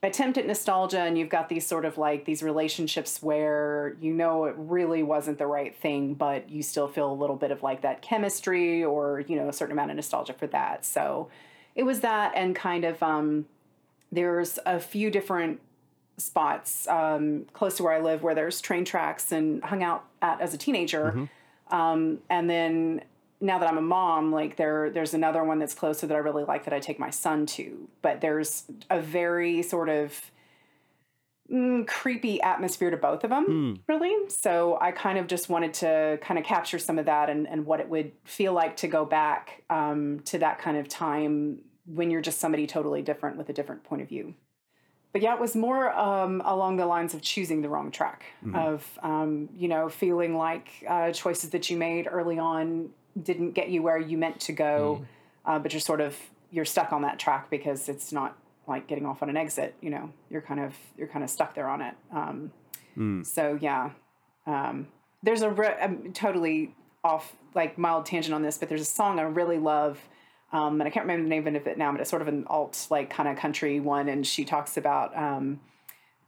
attempt at nostalgia and you've got these sort of like these relationships where you know it really wasn't the right thing but you still feel a little bit of like that chemistry or you know a certain amount of nostalgia for that. So it was that and kind of um there's a few different spots um close to where i live where there's train tracks and hung out at as a teenager. Um, and then now that I'm a mom, like there there's another one that's closer that I really like that I take my son to. But there's a very sort of mm, creepy atmosphere to both of them, really. So I kind of just wanted to kind of capture some of that and, and what it would feel like to go back um, to that kind of time when you're just somebody totally different with a different point of view. But yeah, it was more um, along the lines of choosing the wrong track, Mhm. of um, you know feeling like uh, choices that you made early on didn't get you where you meant to go, uh, but you're sort of you're stuck on that track because it's not like getting off on an exit. You know, you're kind of you're kind of stuck there on it. Um, Mm. so yeah, um, there's a re- I'm totally off like mild tangent on this, but there's a song I really love, um, and I can't remember the name of it now, but it's sort of an alt like kind of country one, and she talks about. Um,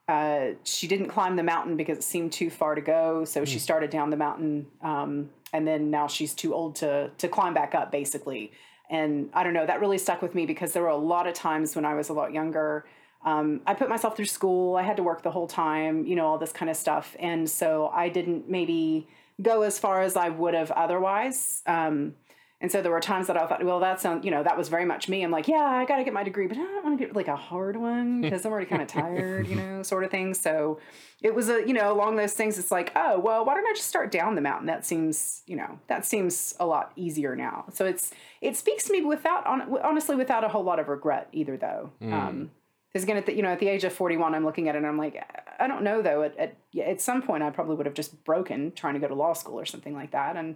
uh, she didn't climb the mountain because it seemed too far to go, so she Mm. started down the mountain, um, and then now she's too old to to climb back up, basically. And I don't know, that really stuck with me because there were a lot of times when I was a lot younger. Um, I put myself through school. I had to work the whole time, you know, all this kind of stuff. And so I didn't maybe go as far as I would have otherwise. Um, and so there were times that I thought, well, that sounds, you know, that was very much me. I'm like, yeah, I got to get my degree, but I don't want to get like a hard one <laughs> because I'm already kind of tired, you know, sort of thing. So it was a, you know, along those things. It's like, oh, well, why don't I just start down the mountain? That seems, you know, that seems a lot easier now. So it's, it speaks to me without, honestly, without a whole lot of regret either, though. Mm. Um, because again, at the, you know, at the age of 41, I'm looking at it and I'm like, I don't know though. At, at, at some point, I probably would have just broken trying to go to law school or something like that. And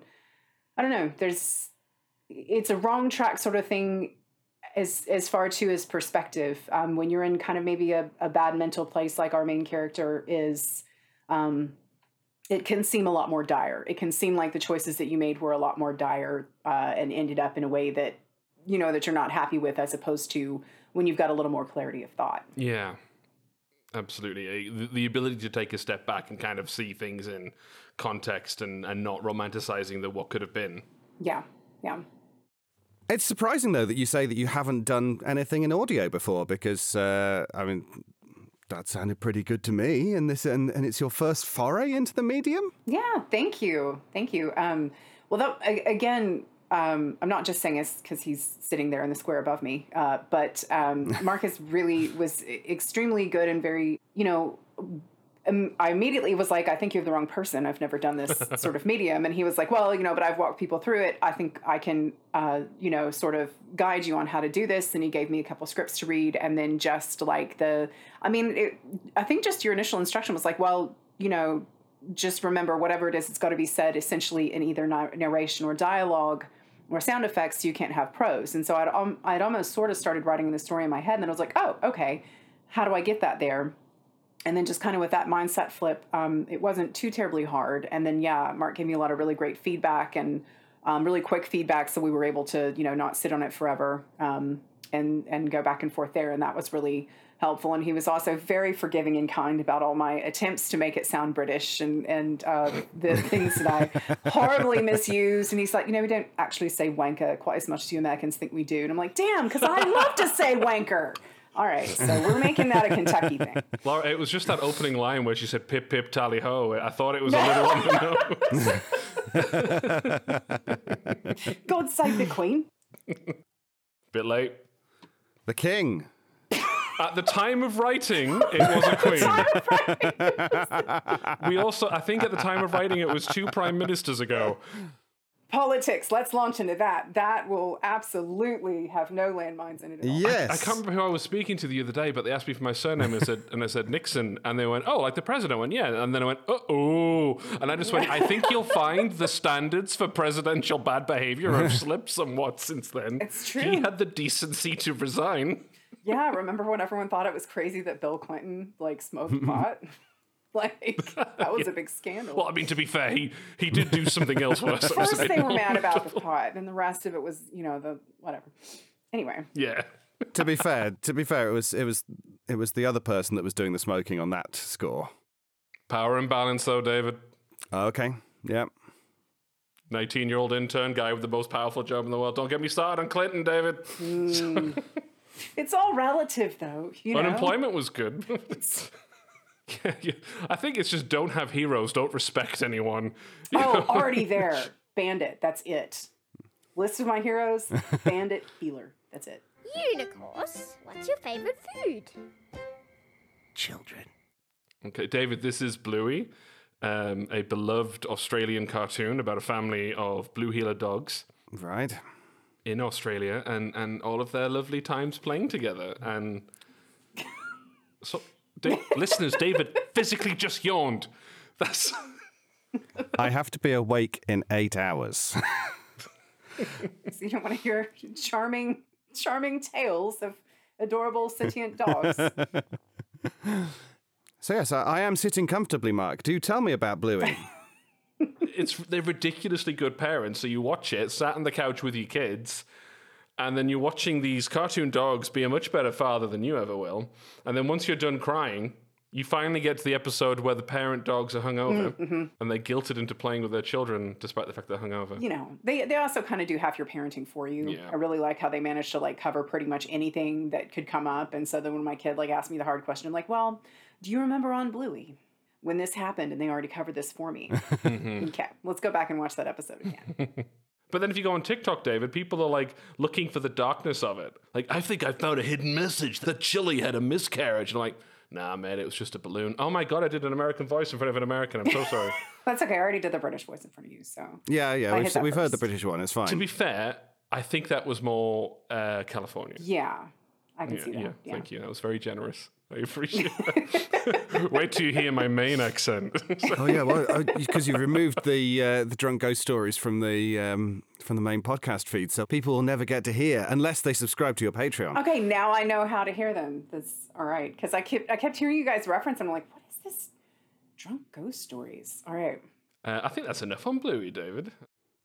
I don't know. There's, it's a wrong track sort of thing as as far too as perspective. Um, when you're in kind of maybe a, a bad mental place, like our main character is, um, it can seem a lot more dire. It can seem like the choices that you made were a lot more dire uh, and ended up in a way that you know that you're not happy with, as opposed to when you've got a little more clarity of thought. Yeah, absolutely. Uh, The, the ability to take a step back and kind of see things in context and, and not romanticizing the what could have been. Yeah, yeah. It's surprising though that you say that you haven't done anything in audio before because uh, I mean that sounded pretty good to me and this and, and it's your first foray into the medium. Yeah, thank you, thank you. Um, well, that again, um, I'm not just saying this because he's sitting there in the square above me, uh, but um, <laughs> Marcus really was extremely good and very, you know. Um, I immediately was like, I think you have the wrong person. I've never done this <laughs> sort of medium. And he was like, Well, you know, but I've walked people through it. I think I can, uh, you know, sort of guide you on how to do this. And he gave me a couple scripts to read. And then just like the, I mean, it, I think just your initial instruction was like, Well, you know, just remember whatever it is, it's got to be said essentially in either narration or dialogue or sound effects. You can't have prose. And so I'd, um, I'd almost sort of started writing the story in my head. And then I was like, Oh, okay. How do I get that there? And then just kind of with that mindset flip, um, it wasn't too terribly hard. And then yeah, Mark gave me a lot of really great feedback and um, really quick feedback, so we were able to you know not sit on it forever um, and and go back and forth there, and that was really helpful. And he was also very forgiving and kind about all my attempts to make it sound British and and uh, the <laughs> things that I horribly misused. And he's like, you know, we don't actually say wanker quite as much as you Americans think we do. And I'm like, damn, because I love to say wanker. All right, so we're making that a Kentucky thing. <laughs> Laurel, it was just that opening line where she said "pip pip tally ho." I thought it was a <laughs> little on the nose. <laughs> God save the Queen. Bit late. The king. At the time of writing, it was a queen. we also, I think, at the time of writing, it was two prime ministers ago. Politics. Let's launch into that. That will absolutely have no landmines in it at all. I, I can't remember who I was speaking to the other day, but they asked me for my surname and I said, and I said Nixon, and they went, "Oh, like the president." I went, "Yeah," and then I went, "Uh oh," and I just went, "I think you'll find the standards for presidential bad behavior have <laughs> slipped somewhat since then." It's true. He had the decency to resign. Yeah, remember when everyone thought it was crazy that Bill Clinton like smoked <laughs> pot? <laughs> like that was a big scandal. Well, I mean, to be fair, he he did do something else worse. <laughs> that was a First bit they were mad about the pot, and the rest of it was, you know, the whatever. Anyway, Yeah. to be fair, to be fair, it was it was it was the other person that was doing the smoking on that score. Power imbalance, though, David. Okay. Yep. 19 year old intern, guy with the most powerful job in the world. Don't get me started on Clinton, David. Hmm. <laughs> it's all relative, though. You know, Unemployment was good. Yeah, <laughs> yeah. I think it's just don't have heroes, don't respect anyone. You <laughs> Oh, know? already there. Bandit. That's it. List of my heroes: Bandit, Heeler. That's it. Unicorns, what's your favorite food? Children. Okay, David, this is Bluey, um, a beloved Australian cartoon about a family of blue heeler dogs. Right. In Australia, and, and all of their lovely times playing together. And <laughs> so, Da- listeners, David physically just yawned. That's. I have to be awake in eight hours. So you don't want to hear charming, charming tales of adorable sentient dogs. so yes, I, I am sitting comfortably, Mark. Do tell me about Bluey. it's they're ridiculously good parents. So you watch it, sat on the couch with your kids, and then you're watching these cartoon dogs be a much better father than you ever will. And then once you're done crying, you finally get to the episode where the parent dogs are hungover Mhm. and they're guilted into playing with their children despite the fact they're hungover. you know, they they also kind of do half your parenting for you. Yeah. I really like how they manage to like cover pretty much anything that could come up. And so then when my kid like asked me the hard question, I'm like, well, do you remember on Bluey when this happened and they already covered this for me? <laughs> okay, let's go back and watch that episode again. <laughs> But then if you go on TikTok, David, people are like looking for the darkness of it. Like, I think I found a hidden message that Chili had a miscarriage. And I'm like, nah, man, it was just a balloon. Oh my God, I did an American voice in front of an American. I'm so <laughs> sorry. That's okay. I already did the British voice in front of you, so yeah, yeah, I we've, we've heard the. British one. It's fine. to be fair, I think that was more uh, California. yeah, I can yeah, see that. yeah, Yeah, thank you. That was very generous. I appreciate that. <laughs> Wait till you hear my main accent. <laughs> oh yeah, well, because you've removed the uh, the drunk ghost stories from the um, from the main podcast feed, so people will never get to hear unless they subscribe to your Patreon. Okay, now I know how to hear them. That's all right. Because I kept I kept hearing you guys reference. And I'm like, what is this? Drunk ghost stories. All right. Uh, I think that's enough on Bluey, David.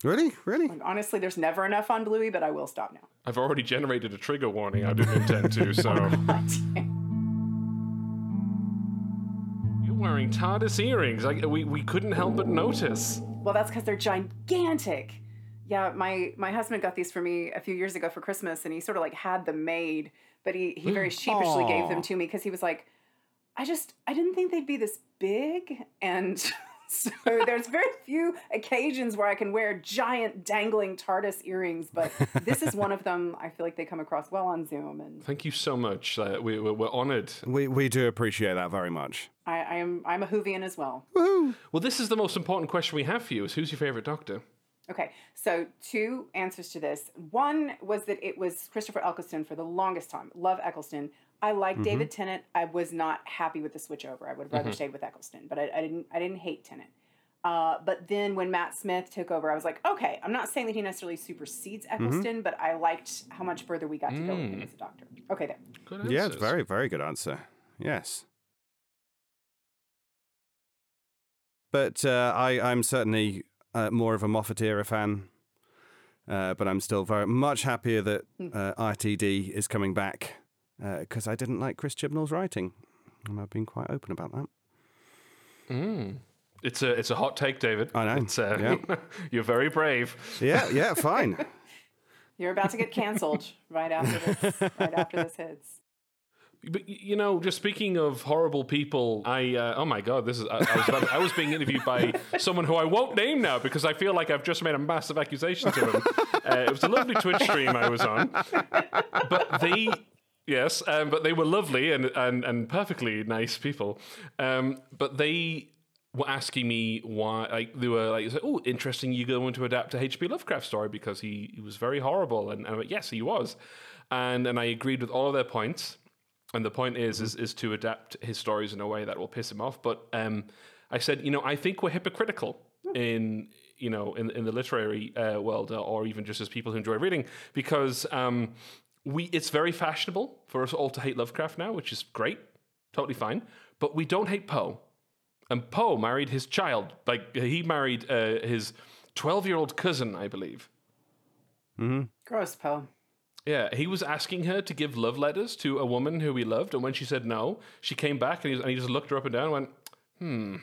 Really, really. Like, honestly, there's never enough on Bluey, but I will stop now. I've already generated a trigger warning. I didn't intend to, so. <laughs> wearing TARDIS earrings. Like, we, we couldn't help but notice. Well, that's because they're gigantic. Yeah, my my husband got these for me a few years ago for Christmas, and he sort of like had them made, but he he very mm. sheepishly gave them to me because he was like, I just I didn't think they'd be this big, and <laughs> <laughs> so there's very few occasions where I can wear giant dangling TARDIS earrings, but this is one of them. I feel like they come across well on Zoom, and Thank you so much. Uh, we, we're, we're honored. We we do appreciate that very much. I, I am I'm a Whovian as well. Well, this is the most important question we have for you: is who's your favorite Doctor? Okay, so two answers to this. One was that it was Christopher Eccleston for the longest time. Love Eccleston. I like Mhm. David Tennant. I was not happy with the switch over. I would have rather Mhm. stayed with Eccleston, but I, I didn't. I didn't hate Tennant. Uh, but then when Matt Smith took over, I was like, okay, I'm not saying that he necessarily supersedes Eccleston, but I liked how much further we got to go with him Mm. as a doctor. Okay, there. Good Yeah, it's very very good answer. Yes. But uh, I I'm certainly uh, more of a Moffat era fan. Uh, but I'm still very much happier that uh, RTD is coming back because I didn't like Chris Chibnall's writing, and I've been quite open about that. Mm. It's a it's a hot take, David. I know. It's, uh, Yeah. <laughs> you're very brave. Yeah, yeah, <laughs> fine. You're about to get canceled right after this. Right after this hits. But you know, just speaking of horrible people, I uh, oh my god, this is I, I was about, I was being interviewed by <laughs> someone who I won't name now because I feel like I've just made a massive accusation to him. Uh, it was a lovely Twitch stream I was on, but they. Yes, um, but they were lovely and, and, and perfectly nice people. Um, but they were asking me why, like they were like, "Oh, interesting! You're going to adapt a H.P. Lovecraft story because he, he was very horrible." And, and I went, "Yes, he was," and and I agreed with all of their points. And the point is, is, is to adapt his stories in a way that will piss him off. But um, I said, you know, I think we're hypocritical in you know in in the literary uh, world, uh, or even just as people who enjoy reading, because um, we it's very fashionable for us all to hate Lovecraft now, which is great, totally fine. But we don't hate Poe, and Poe married his child. Like he married uh, his twelve year old cousin, I believe. Mm-hmm. Gross, Poe. Yeah, he was asking her to give love letters to a woman who he loved, and when she said no, she came back and he, and he just looked her up and down and went, "Hmm,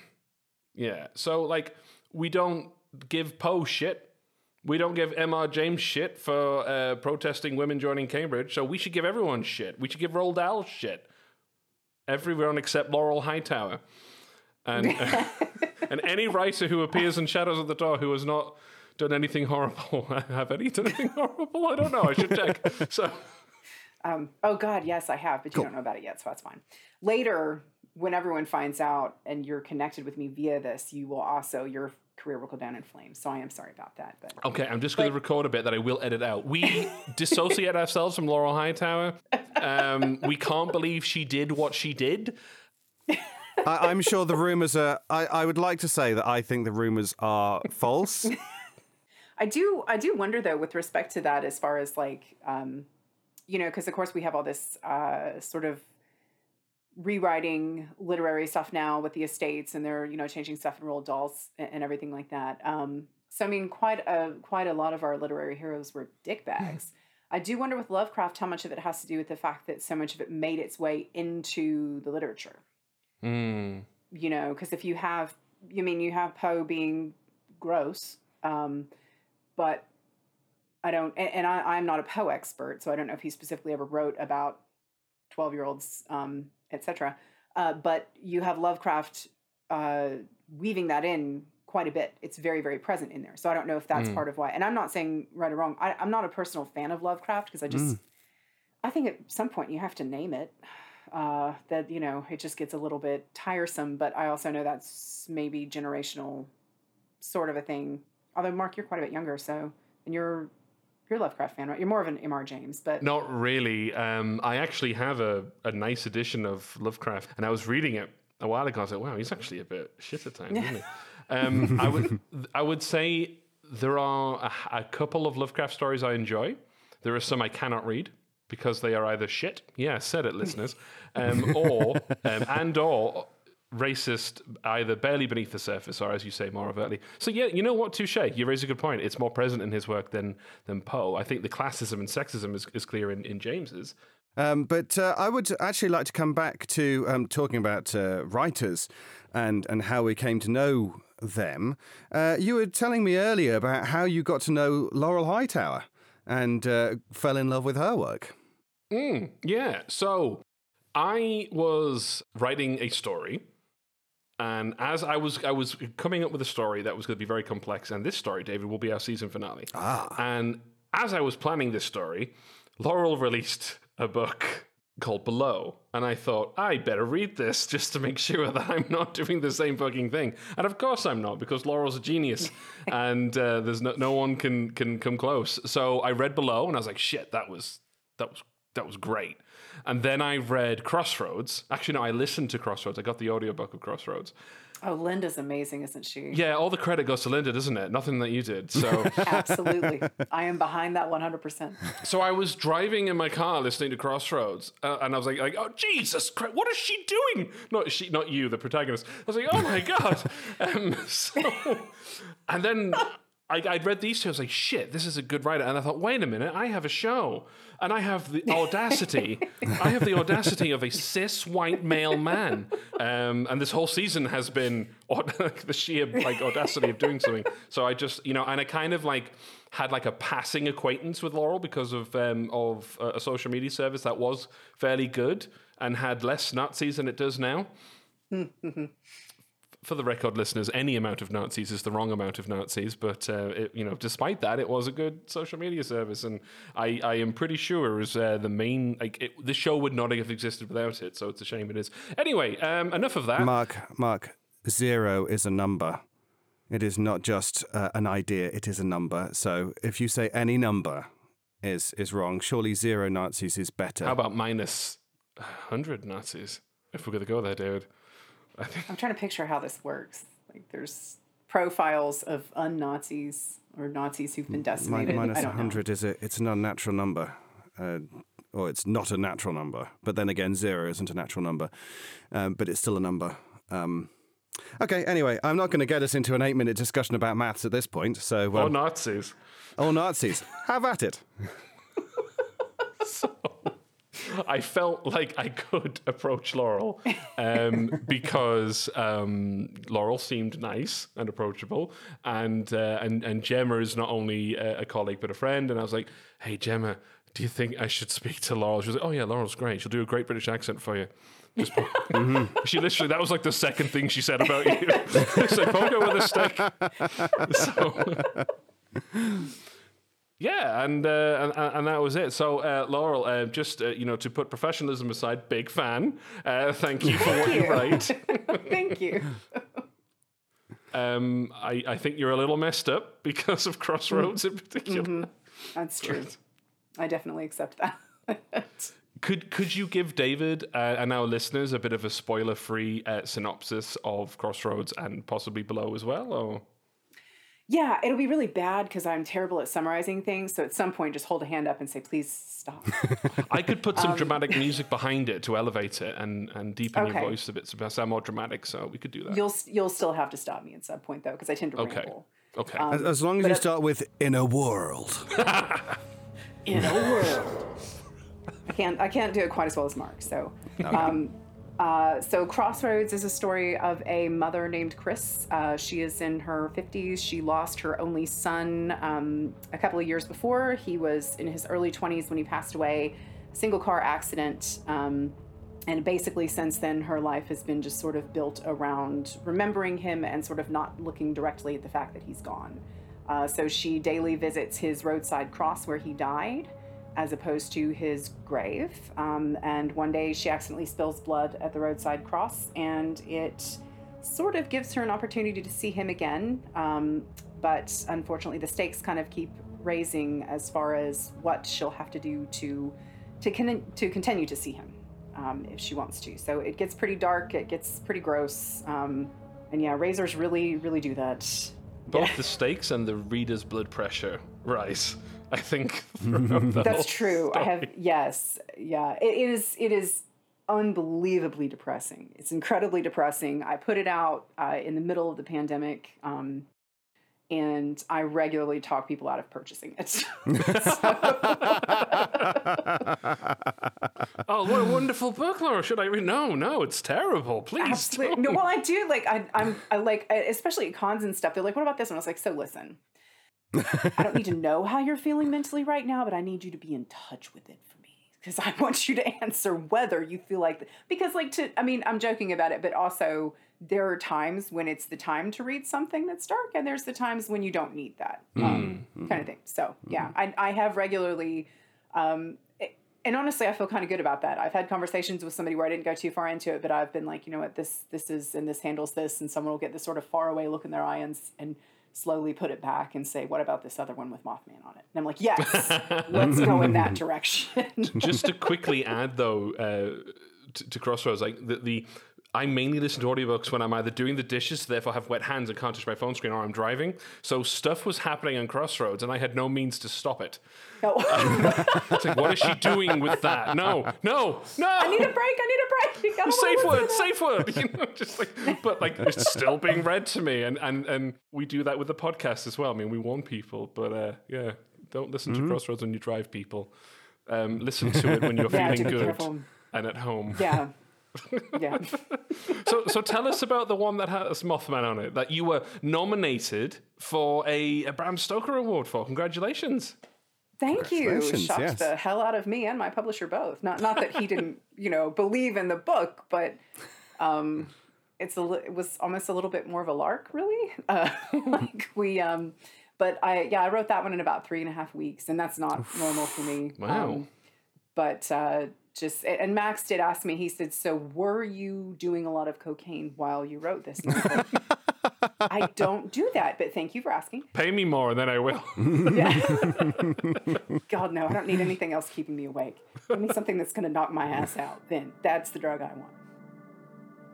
yeah." So like, we don't give Poe shit. We don't give M.R. James shit for uh, protesting women joining Cambridge. So we should give everyone shit. We should give Roald Dahl shit. Everyone except Laurel Hightower, and <laughs> and any writer who appears in Shadows of the Door who has not done anything horrible. <laughs> have any done anything horrible? I don't know. I should check. So. Um, oh God, yes, I have, but you don't know about it yet, so that's fine. Later, when everyone finds out and you're connected with me via this, you will also your career will go down in flames. So I am sorry about that. But Okay, I'm just going to record a bit that I will edit out. We dissociate ourselves from Laurel Hightower. Um, we can't believe she did what she did. I, I'm sure the rumors are. I, I would like to say that I think the rumors are false. <laughs> I do I do wonder though with respect to that as far as like um, you know because of course we have all this uh, sort of rewriting literary stuff now with the estates and they're you know changing stuff in Roald Dahls and, and everything like that. Um, so I mean quite a quite a lot of our literary heroes were dickbags. I do wonder with Lovecraft how much of it has to do with the fact that so much of it made its way into the literature. Mm. You know, because if you have, you mean you have Poe being gross, um, but I don't, and, and I, I'm not a Poe expert, so I don't know if he specifically ever wrote about 12 year olds, um, etc. Uh, but you have Lovecraft uh, weaving that in quite a bit. It's very, very present in there. So I don't know if that's Mm. part of why. And I'm not saying right or wrong. I, I'm not a personal fan of Lovecraft because I just, Mm. I think at some point you have to name it. Uh, that you know it just gets a little bit tiresome. But I also know that's maybe generational, sort of a thing. Although Mark, you're quite a bit younger, so and you're you're a Lovecraft fan, right? You're more of an M.R. James, but Not really. Um, I actually have a, a nice edition of Lovecraft, and I was reading it a while ago. I was like, wow, he's actually a bit shit at times, isn't he? <laughs> Um, I would I would say there are a, a couple of Lovecraft stories I enjoy. There are some I cannot read because they are either shit. Yeah, said it, listeners, um, or um, and or racist, either barely beneath the surface, or as you say, more overtly. So yeah, you know what, Touche. You raise a good point. It's more present in his work than than Poe. I think the classism and sexism is, is clear in, in James's. Um, but uh, I would actually like to come back to um, talking about uh, writers and and how we came to know them. Uh, you were telling me earlier about how you got to know Laurel Hightower and uh, fell in love with her work. Mm, yeah. So I was writing a story, and as I was I was coming up with a story that was going to be very complex, and this story, David, will be our season finale. Ah. And as I was planning this story, Laurel released a book called Below, and I thought I better read this <laughs> just to make sure that I'm not doing the same fucking thing. And of course I'm not, because Laurel's a genius, <laughs> and uh, there's no no one can can come close. So I read Below, and I was like, shit, that was that was that was great. And then I read Crossroads. Actually, no, I listened to Crossroads. I got the audiobook of Crossroads. oh, Linda's amazing, isn't she? Yeah, all the credit goes to Linda, doesn't it? Nothing that you did. So <laughs> Absolutely. I am behind that 100%. So I was driving in my car listening to Crossroads, uh, and I was like, like, "Oh Jesus Christ, what is she doing?" Not she, not you, the protagonist. I was like, "Oh my god!" <laughs> um, so, and then I, I'd read these two. I was like, "Shit, this is a good writer." And I thought, "Wait a minute, I have a show, and I have the <laughs> audacity. I have the audacity of a cis white male man, um, and this whole season has been <laughs> the sheer like audacity of doing something." So I just, you know, and I kind of like had like a passing acquaintance with Laurel because of um, of a, a social media service that was fairly good and had less Nazis than it does now. <laughs> For the record, listeners, any amount of Nazis is the wrong amount of Nazis. But uh, it, you know, despite that, it was a good social media service, and I, I am pretty sure it was uh, the main. Like, it, the show would not have existed without it. So it's a shame it is. Anyway, um, enough of that. Mark, Mark, zero is a number. It is not just uh, an idea, it is a number. So if you say any number is, is wrong, surely zero Nazis is better. How about minus 100 Nazis? If we're going to go there, David. I <laughs> think I'm trying to picture how this works. Like, there's profiles of un-Nazis or Nazis who've been Mi- decimated. minus I know. 100 is a, it's an unnatural number. Uh, or it's not a natural number. But then again, zero isn't a natural number. Um, but it's still a number. Um, okay, anyway, I'm not going to get us into an eight minute discussion about maths at this point. So, Or um, Nazis. Or Nazis. Have at it. <laughs> <laughs> I felt like I could <laughs> approach Laurel um, <laughs> because um, Laurel seemed nice and approachable, and uh, and and Gemma is not only a, a colleague but a friend. And I was like, "Hey, Gemma, do you think I should speak to Laurel?" She was like, "Oh yeah, Laurel's great. She'll do a great British accent for you." Just po- <laughs> She literally that was like the second thing she said about you. it's like poke her with a stick. So. Yeah, and, uh, and and that was it. So, uh, Laurel, uh, just uh, you know, to put professionalism aside, big fan. Uh, thank you for what you you. write. <laughs> <laughs> Thank you. Um, I, I think you're a little messed up because of Crossroads in particular. Mhm. That's true. I definitely accept that. <laughs> Could could you give David uh, and our listeners a bit of a spoiler-free uh, synopsis of Crossroads and possibly below as well? Or Yeah, it'll be really bad because I'm terrible at summarizing things. So at some point, just hold a hand up and say, "Please stop." <laughs> I could put some Um, dramatic <laughs> music behind it to elevate it and, and deepen your voice a bit to sound more dramatic. So we could do that. You'll you'll still have to stop me at some point though, because I tend to Okay. ramble. Okay. Um, as, as long as you start with in a world. <laughs> in a world. I can't I can't do it quite as well as Mark. So, um, uh, so Crossroads is a story of a mother named Chris. Uh, she is in her 50s. She lost her only son um, a couple of years before. He was in his early 20s when he passed away. Single car accident. Um, and basically, since then, her life has been just sort of built around remembering him and sort of not looking directly at the fact that he's gone. Uh, so she daily visits his roadside cross where he died, as opposed to his grave. Um, and one day she accidentally spills blood at the roadside cross, and it sort of gives her an opportunity to see him again. Um, but unfortunately, the stakes kind of keep raising as far as what she'll have to do to to con- to continue to see him um, if she wants to. So it gets pretty dark. It gets pretty gross. Um, and yeah, razors really, really do that. Both the stakes and the reader's blood pressure rise. I think. <laughs> <laughs> That's whole true. I have yes, yeah. It is. It is unbelievably depressing. It's incredibly depressing. I put it out uh, in the middle of the pandemic, um, and I regularly talk people out of purchasing it. <laughs> Oh, what a wonderful book, Laura! Should I read? No, no, it's terrible. Please. Absolutely. No, well, I do like I, I'm I like especially at cons and stuff. They're like, "What about this one?" I was like, "So listen, I don't need to know how you're feeling mentally right now, but I need you to be in touch with it for me because I want you to <laughs> answer whether you feel like because like to I mean I'm joking about it, but also there are times when it's the time to read something that's dark, and there's the times when you don't need that um, kind of thing. So yeah, I I have regularly. Um, it- and honestly, I feel kind of good about that. I've had conversations with somebody where I didn't go too far into it, but I've been like, you know what, this this is and this handles this, and someone will get this sort of far away look in their eye and, and slowly put it back and say, what about this other one with Mothman on it? And I'm like, yes, <laughs> let's go in that direction. Just to quickly add, though, uh, to, to Crossroads, like the, the I mainly listen to audiobooks when I'm either doing the dishes, therefore have wet hands and can't touch my phone screen, or I'm driving. So stuff was happening on Crossroads, and I had no means to stop it. <laughs> it's like, what is she doing with that? No, no, no. I need a break. I need a break. I don't safe word, safe <laughs> word. You know, just like, but like it's still being read to me, and and and we do that with the podcast as well. I mean, we warn people, but uh, yeah, don't listen Mm-hmm. to Crossroads when you drive people. Um, listen to it when you're <laughs> Yeah, feeling good careful. and at home. Yeah. Yeah. <laughs> So, so tell us about the one that has Mothman on it that you were nominated for a, a Bram Stoker Award for. Congratulations! Thank you. Congratulations, Shocked yes. the hell out of me and my publisher both. Not not that he <laughs> didn't, you know, believe in the book, but um, it's a it was almost a little bit more of a lark, really. <laughs> Uh, like we, um, but I yeah, I wrote that one in about three and a half weeks, and that's not normal for me. Wow. Um, but uh, just and Max did ask me. He said, "So were you doing a lot of cocaine while you wrote this?" And I, was like, I don't do that, but thank you for asking. Pay me more, and then I will. <laughs> <laughs> God no, I don't need anything else keeping me awake. Give me something that's going to knock my ass out. Then that's the drug I want.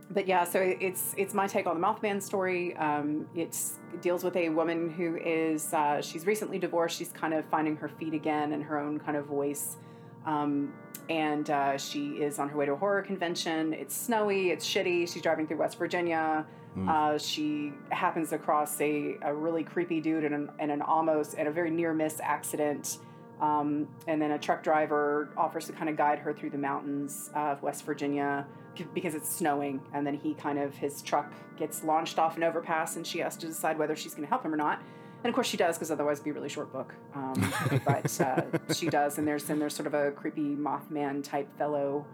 But yeah, so it's it's my take on the Mothman story. Um, it's, it deals with a woman who is uh, she's recently divorced. She's kind of finding her feet again and her own kind of voice. Um, and uh, she is on her way to a horror convention. It's snowy. It's shitty. She's driving through West Virginia. Mm. Uh, she happens across a, a really creepy dude in an, in an almost and a very near miss accident. Um, and then a truck driver offers to kind of guide her through the mountains of West Virginia because it's snowing. And then he kind of, his truck gets launched off an overpass and she has to decide whether she's going to help him or not. And of course she does because otherwise it'd be a really short book. Um, <laughs> but uh, she does. And there's, and there's sort of a creepy Mothman type fellow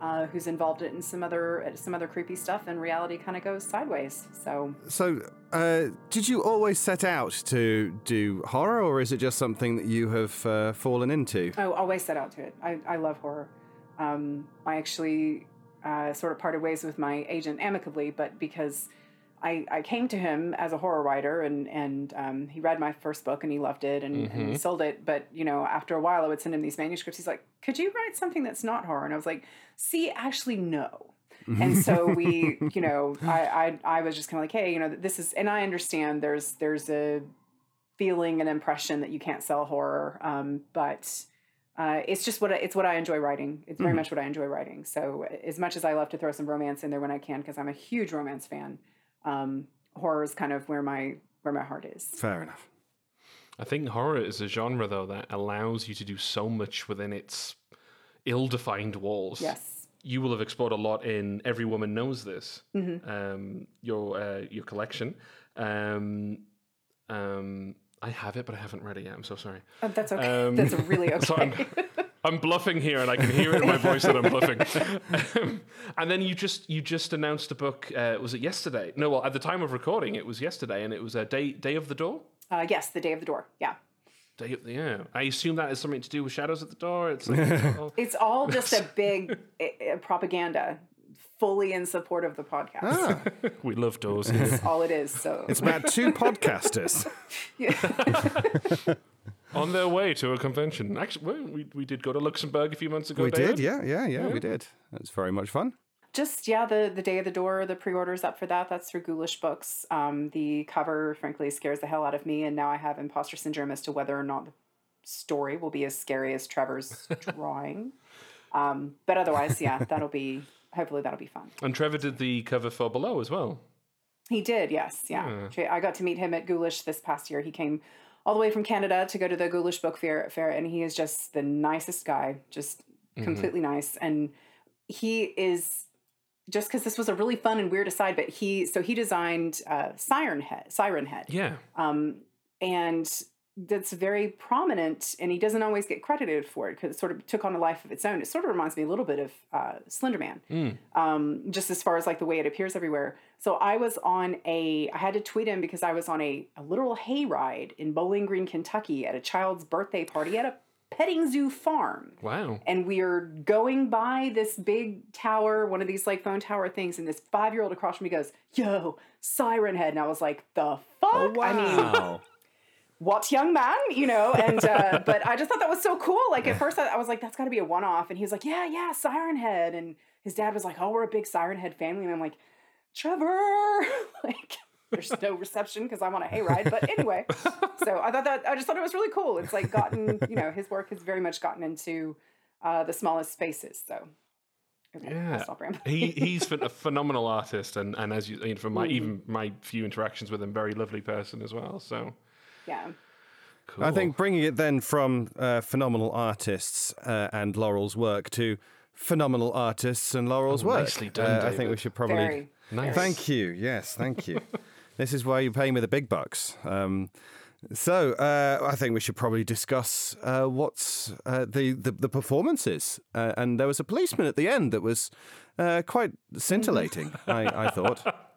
uh, who's involved in some other, some other creepy stuff and reality kind of goes sideways. So So, uh, did you always set out to do horror, or is it just something that you have uh, fallen into? Oh, always set out to it. I, I love horror. Um, I actually uh, sort of parted ways with my agent amicably, but because I, I came to him as a horror writer and, and um, he read my first book and he loved it and, and he Mhm. sold it. But, you know, after a while I would send him these manuscripts. He's like, could you write something that's not horror? And I was like, see, actually, no. and so we, <laughs> you know, I, I, I was just kind of like, hey, you know, this is, and I understand there's, there's a feeling and impression that you can't sell horror. Um, but uh, it's just what I, it's what I enjoy writing. It's very Mhm. much what I enjoy writing. So as much as I love to throw some romance in there when I can, because I'm a huge romance fan, um, horror is kind of where my where my heart is. Fair enough. I think horror is a genre though that allows you to do so much within its ill-defined walls. Yes. You will have explored a lot in Every Woman Knows This, Mhm. um, your uh, your collection. Um, um, I have it, but I haven't read it yet. I'm so sorry. Oh, that's okay. That's really <laughs> okay. so <laughs> I'm, I'm bluffing here, and I can hear it in my voice that I'm bluffing. Um, <laughs> and then you just you just announced a book. Uh, was it yesterday? No, well, at the time of recording, it was yesterday, and it was a day day of the door. Uh, yes, the day of the door. Yeah, Day of the, yeah. I assume that is something to do with shadows at the door. It's like, oh. <laughs> it's all <laughs> just a big uh, propaganda, fully in support of the podcast. we love doors. That's all it is. So It's about two podcasters. On their way to a convention. Actually, well, we we did go to Luxembourg a few months ago. we David. did, yeah, yeah, yeah, we did. That's very much fun. just yeah the the day of the door the pre-orders up for that that's through ghoulish books um, the cover frankly scares the hell out of me and now i have imposter syndrome as to whether or not the story will be as scary as trevor's <laughs> drawing um, but otherwise yeah that'll be hopefully that'll be fun And Trevor did the cover for Below as well. he did yes yeah i got to meet him at ghoulish this past year he came all the way from canada to go to the ghoulish book fair, fair and he is just the nicest guy just Mhm. completely nice and he is just because this was a really fun and weird aside, but he so he designed uh, Siren Head, Siren Head, Yeah. um, and that's very prominent, and he doesn't always get credited for it because it sort of took on a life of its own. It sort of reminds me a little bit of uh, Slender Man, Mm. um, just as far as like the way it appears everywhere. So I was on a, I had to tweet him because I was on a, a literal hayride in Bowling Green, Kentucky, at a child's birthday party at a petting zoo farm Wow. and we are going by this big tower, one of these like phone tower things, and this five year old across from me goes, "Yo, Siren Head," and I was like, "The fuck!" I mean, what young man, you know? And uh, <laughs> but I just thought that was so cool. Like at first, I, I was like, "That's got to be a one off," and he was like, "Yeah, yeah, Siren Head," and his dad was like, "Oh, we're a big Siren Head family," and I'm like, "Trevor," <laughs> like. There's no reception because I'm on a hayride, but anyway. So I thought that I just thought it was really cool. It's like gotten, you know, his work has very much gotten into uh, the smallest spaces. So okay, Yeah, he <laughs> he's a phenomenal artist, and and as you, you know, from my Mhm. even my few interactions with him, very lovely person as well. So yeah. cool. I think bringing it then from uh, phenomenal artists uh, and Laurel's work to phenomenal artists and Laurel's Oh, work. nicely done, Uh, I think we should probably. Very, Nice. Thank you. Yes, thank you. <laughs> this is why you pay me the big bucks. Um, so uh, I think we should probably discuss uh, what's uh, the, the the performances. Uh, and there was a policeman at the end that was uh, quite scintillating. I, I thought. <laughs>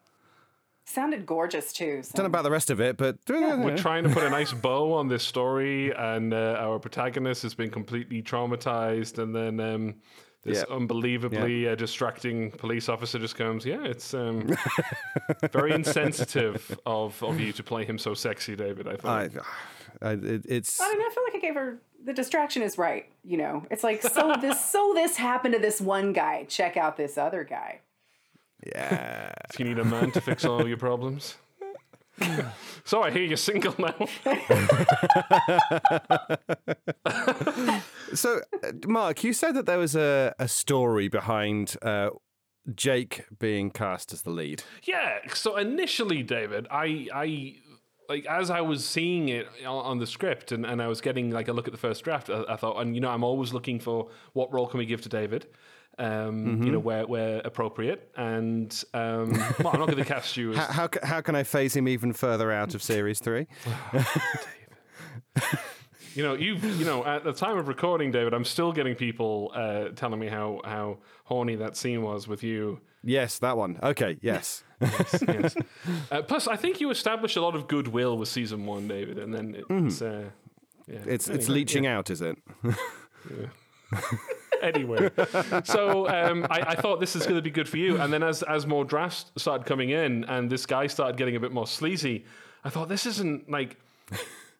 Sounded gorgeous too. So. Don't know about the rest of it, but uh, We're trying to put a nice bow on this story, and uh, our protagonist has been completely traumatized, and then um, This Yeah. unbelievably uh, distracting police officer just comes, yeah, it's um, very insensitive of, of you to play him so sexy, David. I I, think. I, it, it's I don't know. I feel like I gave her the distraction is right. You know, it's like so this so this happened to this one guy. Check out this other guy. Yeah. Do you need a man to fix all your problems? <laughs> so I hear you're single now. <laughs> So, uh, Mark, you said that there was a, a story behind uh, Jake being cast as the lead. Yeah. So initially, David, I, I, like as I was seeing it on, on the script and, and I was getting like a look at the first draft, I, I thought, and you know, I'm always looking for what role can we give to David. Um, You know, where where appropriate, and um, <laughs> well, I'm not going to cast you as How, how, how can I phase him even further out of series three? <laughs> <laughs> You know, you you know, at the time of recording, David, I'm still getting people uh, telling me how how horny that scene was with you. yes, that one. Okay, yes. yes, yes. Uh, plus, I think you established a lot of goodwill with season one, David, and then it's uh, yeah, Mm-hmm. It's it's Anyway, leaching yeah. out, is it? Anyway, so um, I, I thought this is going to be good for you. And then as as more drafts started coming in, and this guy started getting a bit more sleazy, I thought this isn't like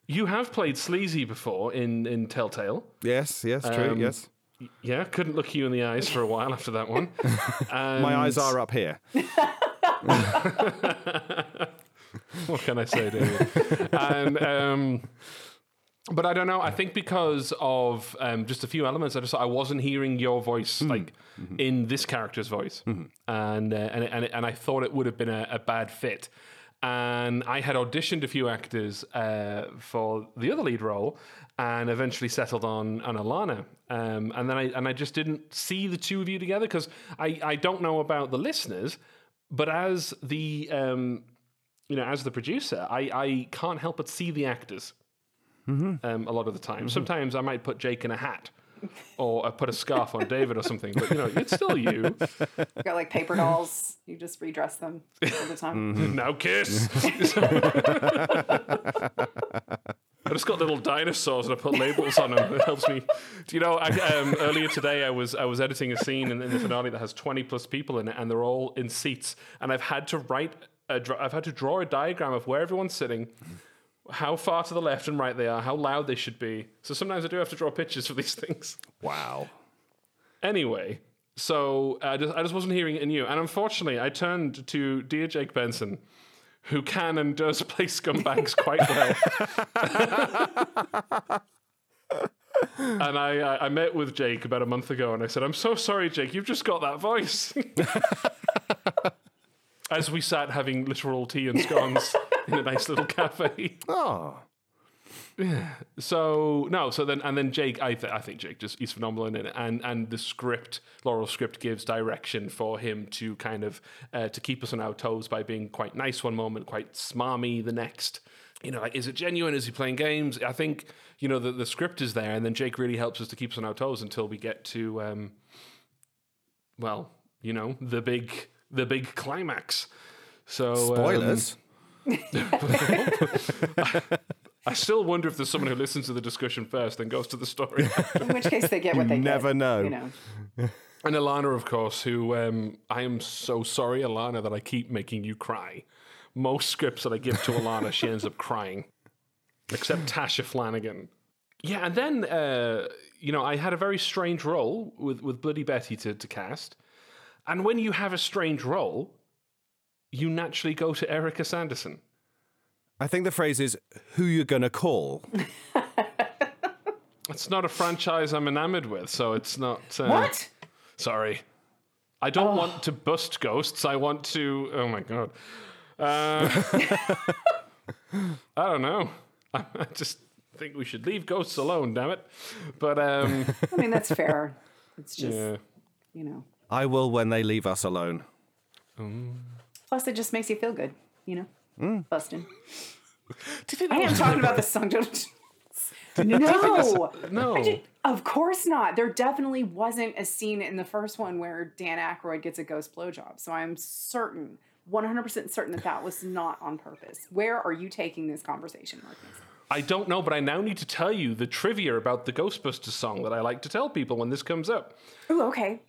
you have played sleazy before in in Telltale. Yes, yes, true, Um, yes. Yeah, couldn't look you in the eyes for a while after that one. <laughs> My eyes are up here. <laughs> what can I say, David? and um, but I don't know. I think because of um, just a few elements, I just I wasn't hearing your voice like in this character's voice, and, uh, and and and I thought it would have been a, a bad fit. And I had auditioned a few actors uh, for the other lead role, and eventually settled on on Ilana. Um, and then I and I just didn't see the two of you together because I I don't know about the listeners, but as the um, you know, as the producer, I, I can't help but see the actors um, a lot of the time. Sometimes I might put Jake in a hat or I put a scarf on David or something, but you know, it's still you. You <laughs> got like paper dolls. You just redress them all the time. now kiss. <laughs> I just got little dinosaurs and I put labels on them. It helps me. Do you know? I, um, earlier today, I was I was editing a scene in, in the finale that has twenty plus people in it, and they're all in seats, and I've had to write. A, dra- I've had to draw a diagram of where everyone's sitting, how far to the left and right they are, how loud they should be. So sometimes I do have to draw pictures for these <laughs> things. Wow. Anyway, so uh, I just, I just wasn't hearing it in you. And unfortunately, I turned to dear Jake Benson, who can and does <laughs> play scumbags quite well. and I, I, I met with Jake about a month ago and I said, I'm so sorry, Jake, you've just got that voice. <laughs> As we sat having literal tea and scones <laughs> in a nice little cafe. Oh. Yeah. So no. So then and then Jake, I th- I think Jake just he's phenomenal in it, and and the script, Laurel's script gives direction for him to kind of uh, to keep us on our toes by being quite nice one moment, quite smarmy the next. You know, like is it genuine? Is he playing games? I think you know the the script is there, and then Jake really helps us to keep us on our toes until we get to, um, well, you know, the big the big climax. So um, Spoilers. <laughs> I still wonder if there's someone who listens to the discussion first and goes to the story. <laughs> In which case, they get what they never get. know. You know. <laughs> And Ilana, of course, who um, I am so sorry, Ilana, that I keep making you cry. Most scripts that I give to Ilana, she ends up crying, except Tasha Flanagan. Yeah, and then uh, you know I had a very strange role with with Bloody Betty to, to cast, and when you have a strange role, you naturally go to Erika Sanderson. I think the phrase is who you're gonna call. <laughs> It's not a franchise I'm enamored with, so it's not. Uh, What? Sorry. I don't want to bust ghosts. I want to. Oh my god. Uh, <laughs> I don't know. <laughs> I just think we should leave ghosts alone. Damn it. But um, I mean, that's fair. It's just, yeah. you know. I will when they leave us alone. Plus, it just makes you feel good, you know? Mm. Busting. <laughs> I am was- talking <laughs> about the song. Don't. No. No, No. I ju- of course not. There definitely wasn't a scene in the first one where Dan Aykroyd gets a ghost blowjob. So I'm certain, 100% certain that that was not on purpose. Where are you taking this conversation, Marcus? I don't know, but I now need to tell you the trivia about the Ghostbusters song that I like to tell people when this comes up. Ooh, okay.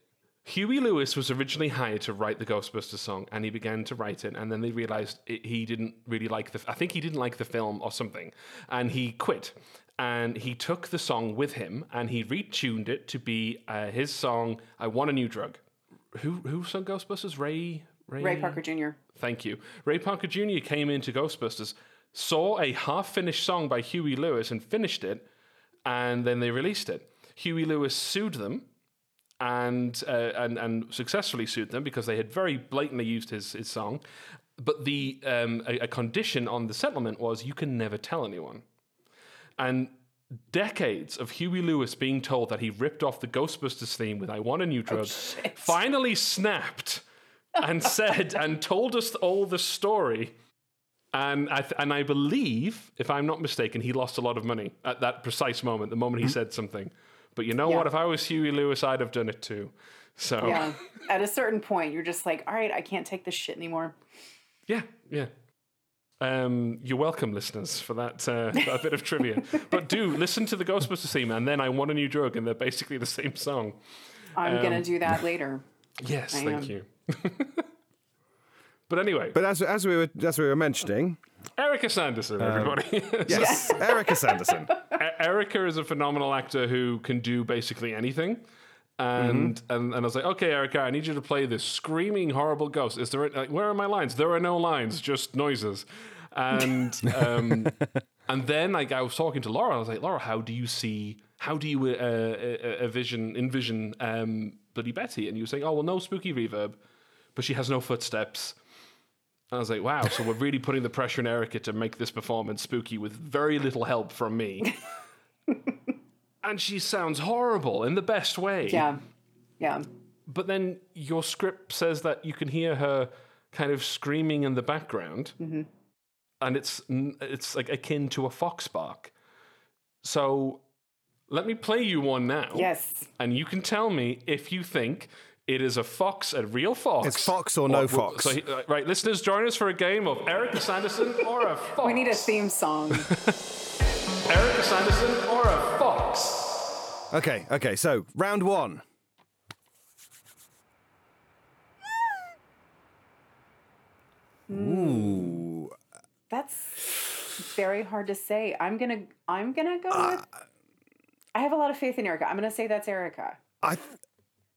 Huey Lewis was originally hired to write the Ghostbusters song, and he began to write it, and then they realized it, he didn't really like the. I think he didn't like the film or something, and he quit. And he took the song with him, and he retuned it to be uh, his song. I want a new drug. Who who sung Ghostbusters? Ray Ray Parker Jr. Thank you. Ray Parker Jr. came into Ghostbusters, saw a half finished song by Huey Lewis and finished it, and then they released it. Huey Lewis sued them and, uh, and, and successfully sued them because they had very blatantly used his, his song. But the, um, a, a condition on the settlement was you can never tell anyone. And decades of Huey Lewis being told that he ripped off the Ghostbusters theme with I Want a New Drug finally snapped and <laughs> said and told us all the story. And I, th- and I believe, if I'm not mistaken, he lost a lot of money at that precise moment, the moment he said something. But you know Yeah. what? If I was Huey Lewis, I'd have done it too. So Yeah. At a certain point, you're just like, all right, I can't take this shit anymore. Yeah, yeah. Um, you're welcome, listeners, for that, uh, <laughs> that bit of trivia. But do listen to the Ghostbusters theme, and then I want a new drug, and they're basically the same song. I'm Um, gonna do that later. Yes, I thank am. you. <laughs> but anyway, But as as we were as we were mentioning, Erika Sanderson, Um, everybody. <laughs> yes, Erika Sanderson. Erika is a phenomenal actor who can do basically anything. And, Mm-hmm. and and I was like, okay, Erika, I need you to play this screaming, horrible ghost. Is there? Like, where are my lines? There are no lines, just noises. And um, <laughs> and then like I was talking to Laura. I was like, Laura, how do you see? How do you uh, uh, uh, vision envision um, Bloody Betty? And you were saying, oh well, no spooky reverb, but she has no footsteps. And I was like, wow, so we're really putting the pressure on Erika to make this performance spooky with very little help from me. <laughs> and she sounds horrible in the best way. Yeah. Yeah. But then your script says that you can hear her kind of screaming in the background, Mm-hmm. and it's it's like akin to a fox bark. So let me play you one now. Yes. And you can tell me if you think it is a fox, a real fox. It's fox or no fox. So, uh, right, listeners, join us for a game of Erika Sanderson <laughs> or a fox. We need a theme song. <laughs> Erika Sanderson or a fox. Okay, okay. So round one. Ooh. That's very hard to say. I'm gonna I'm gonna go Uh, with I have a lot of faith in Erika. I'm gonna say that's Erika. I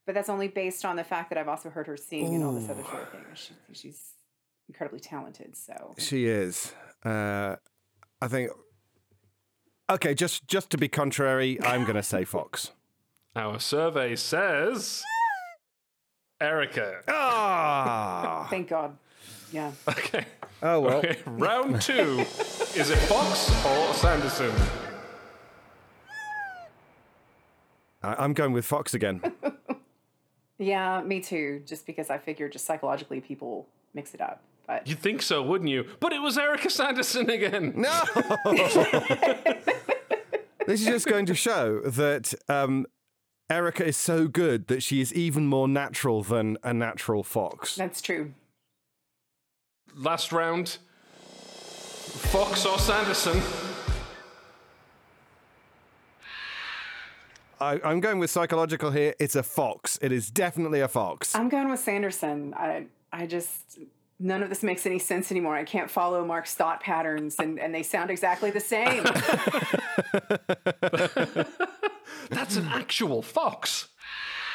but that's only based on the fact that I've also heard her sing and all this other sort of thing. She, she's incredibly talented. So She is. Uh, I think. Okay, just just to be contrary, I'm going to say <laughs> Fox. Our survey says Erika. Ah. thank God. Yeah. Okay. Oh well. Okay, <laughs> round two. <laughs> Is it Fox or Sanderson? I- I'm going with Fox again. Yeah, me too. Just because I figure just psychologically people mix it up. But You'd think so, wouldn't you? But it was Erika Sanderson again. <laughs> No. <laughs> this is just going to show that um, Erika is so good that she is even more natural than a natural fox. that's true. Last round. Fox or Sanderson? I, I'm going with psychological here. It's a fox. It is definitely a fox. I'm going with Sanderson. I I just none of this makes any sense anymore. I can't follow Mark's thought patterns and, and they sound exactly the same. <laughs> <laughs> That's an actual fox.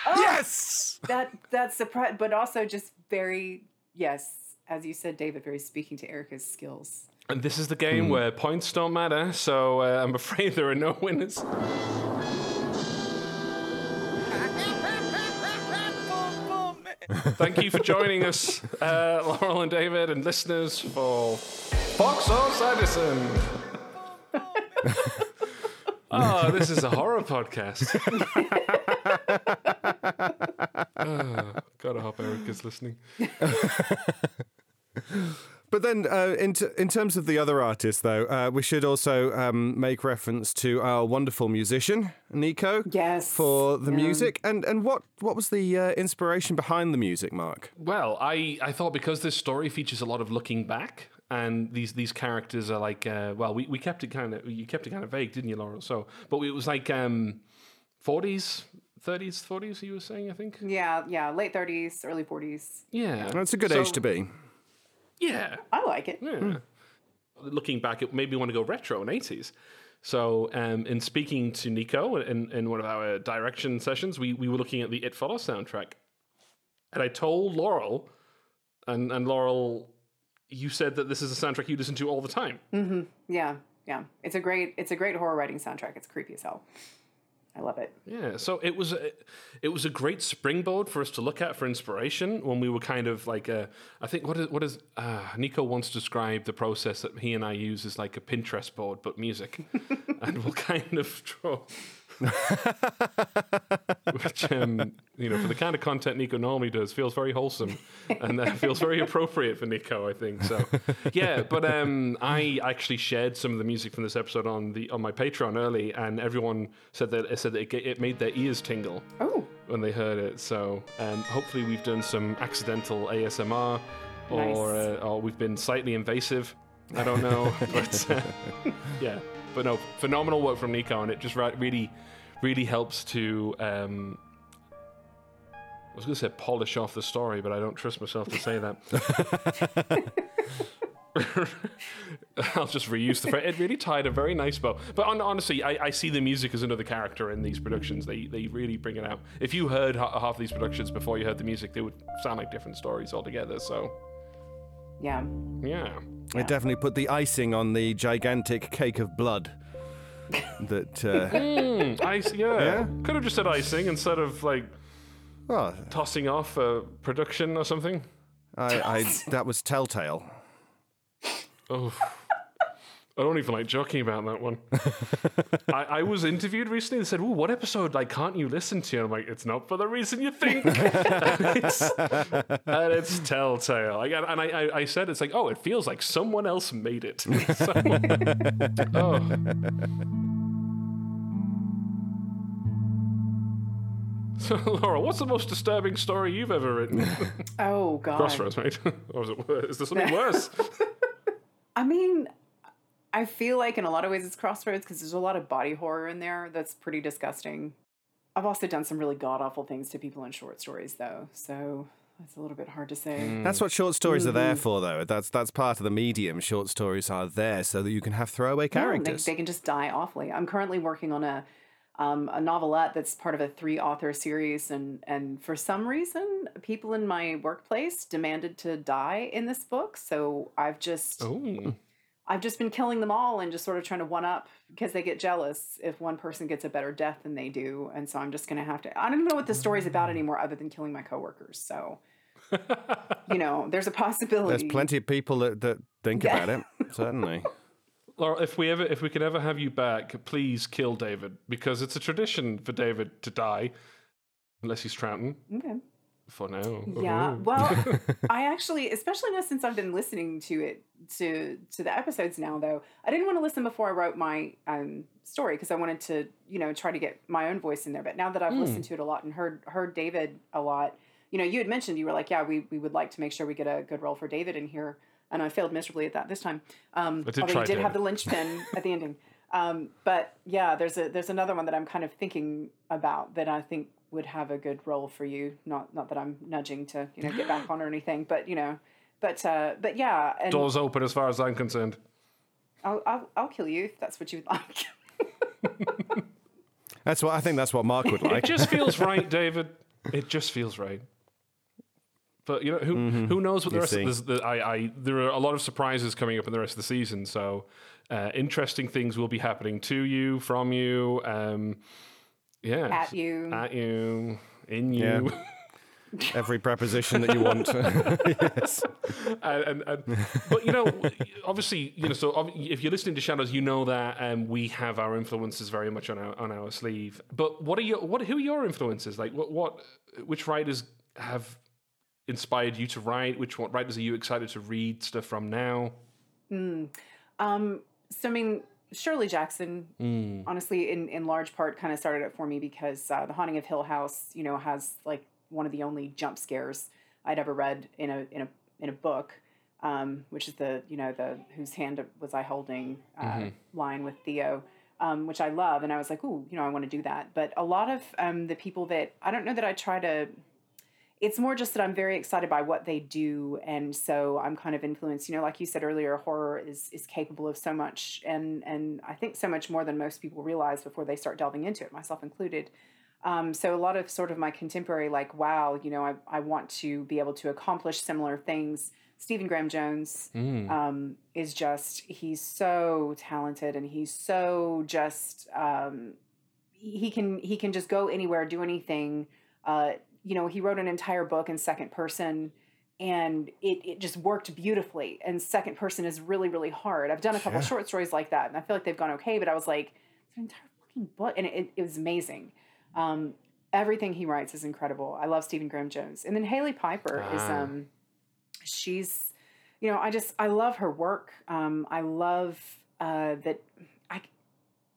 Oh, yes! That that's surprising, but also just very yes, as you said, David, very speaking to Erika's skills. And this is the game where points don't matter, so uh, I'm afraid there are no winners. Thank you for joining us, uh, Laurel and David, and listeners for Fox or Sanderson. oh, this is a horror podcast. <laughs> oh, I hope Eric is listening. <laughs> But then, uh, in, t- in terms of the other artists, though, uh, we should also um, make reference to our wonderful musician, Nico. Yes. For the Yeah. music. And and what, what was the uh, inspiration behind the music, Mark? Well, I, I thought because this story features a lot of looking back and these these characters are like, uh, well, we, we kept it kind of you kept it kind of vague, didn't you, Laurel? So, but it was like um, 40s, 30s, 40s. You were saying, I think. Yeah, yeah, late 30s, early 40s. Yeah, That's a good So- age to be. Yeah, I like it. Yeah. Looking back, it made me want to go retro in 80s. So, um, in speaking to Nico in, in one of our direction sessions, we, we were looking at the It Follows soundtrack. And I told Laurel, and, and Laurel, you said that this is a soundtrack you listen to all the time. Mm-hmm. Yeah, yeah. It's a great, it's a great horror writing soundtrack. It's creepy as hell. I love it. Yeah, so it was a, it was a great springboard for us to look at for inspiration when we were kind of like uh, I think what is what is uh, Nico once described the process that he and I use is like a Pinterest board but music, <laughs> and we'll kind of draw. <laughs> Which, um, you know, for the kind of content Nico normally does, feels very wholesome <laughs> and uh, feels very appropriate for Nico, I think. So, yeah. But um, I actually shared some of the music from this episode on the on my Patreon early, and everyone said that it said that it, it made their ears tingle oh. when they heard it. So, um, hopefully, we've done some accidental ASMR, or Nice. uh, or we've been slightly invasive. I don't know, <laughs> but uh, yeah. But no, phenomenal work from Nico, and it just really, really helps to. Um, I was going to say polish off the story, but I don't trust myself to say that. <laughs> I'll just reuse the phrase. It really tied a very nice bow. But hon- honestly, I, I see the music as another character in these productions. They they really bring it out. If you heard ha- half these productions before you heard the music, they would sound like different stories altogether. So Yeah. yeah, It definitely put the icing on the gigantic cake of blood. that uh, <laughs> Mm, ice, yeah. Yeah? Could have just said icing instead of like well, tossing off a production or something. I, I that was telltale. Oh, I don't even like joking about that one. <laughs> I, I was interviewed recently and said, "Oh, what episode like can't you listen to?" And I'm like, "It's not for the reason you think." and, <laughs> it's, and it's telltale. Like, and and I, I, I said, "It's like, oh, it feels like someone else made it." <laughs> Someone- oh. So, Laura, what's the most disturbing story you've ever written? Oh God. Crossroads, mate. or is, it, worse? is there something worse? I mean, I feel like in a lot of ways it's Crossroads because there's a lot of body horror in there that's pretty disgusting. I've also done some really god awful things to people in short stories, though, so that's a little bit hard to say. That's what short stories are there Mhm. for, though. That's that's part of the medium. Short stories are there so that you can have throwaway Yeah, they, characters. they can just die awfully. I'm currently working on a um, a novelette that's part of a three author series, and and for some reason, people in my workplace demanded to die in this book. So I've just Oh. I've just been killing them all and just sort of trying to one up because they get jealous if one person gets a better death than they do, and so I'm just gonna have to. I don't even know what the story's about mm. anymore, other than killing my coworkers. So. <laughs> you know, there's a possibility. There's plenty of people that, that think Yeah. about it. <laughs> Certainly. Laura, if we ever, if we could ever have you back, please kill David because it's a tradition for David to die, unless he's Troughton. Okay. For now. Yeah. Ooh. Well, <laughs> I actually, especially now since I've been listening to it to to the episodes now, though, I didn't want to listen before I wrote my um, story because I wanted to, you know, try to get my own voice in there. But now that I've Hmm. listened to it a lot and heard heard David a lot, you know, you had mentioned you were like, yeah, we we would like to make sure we get a good role for David in here, and I failed miserably at that this time. Um, I did although you did have the linchpin at the ending. Um, but yeah, there's a there's another one that I'm kind of thinking about that I think would have a good role for you. Not not that I'm nudging to you know get back <laughs> on or anything, but you know, but uh, but yeah, and Doors open as far as I'm concerned. I'll, I'll I'll kill you if that's what you would like. <laughs> That's what I think. That's what Mark would like. It just feels <laughs> right, David. It just feels right. But you know who who knows what the You rest see. of the, I, I there are a lot of surprises coming up in the rest of the season. So uh, interesting things will be happening to you, from you, um, yeah, At you. at you, in you. Yeah. <laughs> Every preposition that you want. <laughs> yes. and, and, and but you know, obviously, you know, so if you're listening to Shadows, you know that um, we have our influences very much on our on our sleeve. But what are your what who are your influences? Like what what which writers have inspired you to write? Which what writers are you excited to read stuff from now? Hmm. Um, so I mean, Shirley Jackson, Mm. honestly, in in large part, kind of started it for me because uh, The Haunting of Hill House, you know, has like one of the only jump scares I'd ever read in a in a in a book. um, which is the you know the whose hand was I holding uh, Mhm. line with Theo, um, which I love, and I was like, ooh, you know, I want to do that. But a lot of um, the people that I don't know that I try to. It's more just that I'm very excited by what they do, and so I'm kind of influenced. You know, like you said earlier, horror is is capable of so much, and and I think so much more than most people realize before they start delving into it, myself included. Um, so a lot of sort of my contemporary, like, wow, you know, I, I want to be able to accomplish similar things. Stephen Graham Jones Mm. um, is just, he's so talented and he's so just, um, he can, he can just go anywhere, do anything. Uh, you know, he wrote an entire book in second person and it, it just worked beautifully. And second person is really, really hard. I've done a couple Yeah. short stories like that and I feel like they've gone okay, but I was like, it's an entire fucking book. And it, it was amazing. Um, everything he writes is incredible. I love Stephen Graham Jones. And then Hailey Piper is Ah. um she's you know, I just I love her work. Um I love uh that I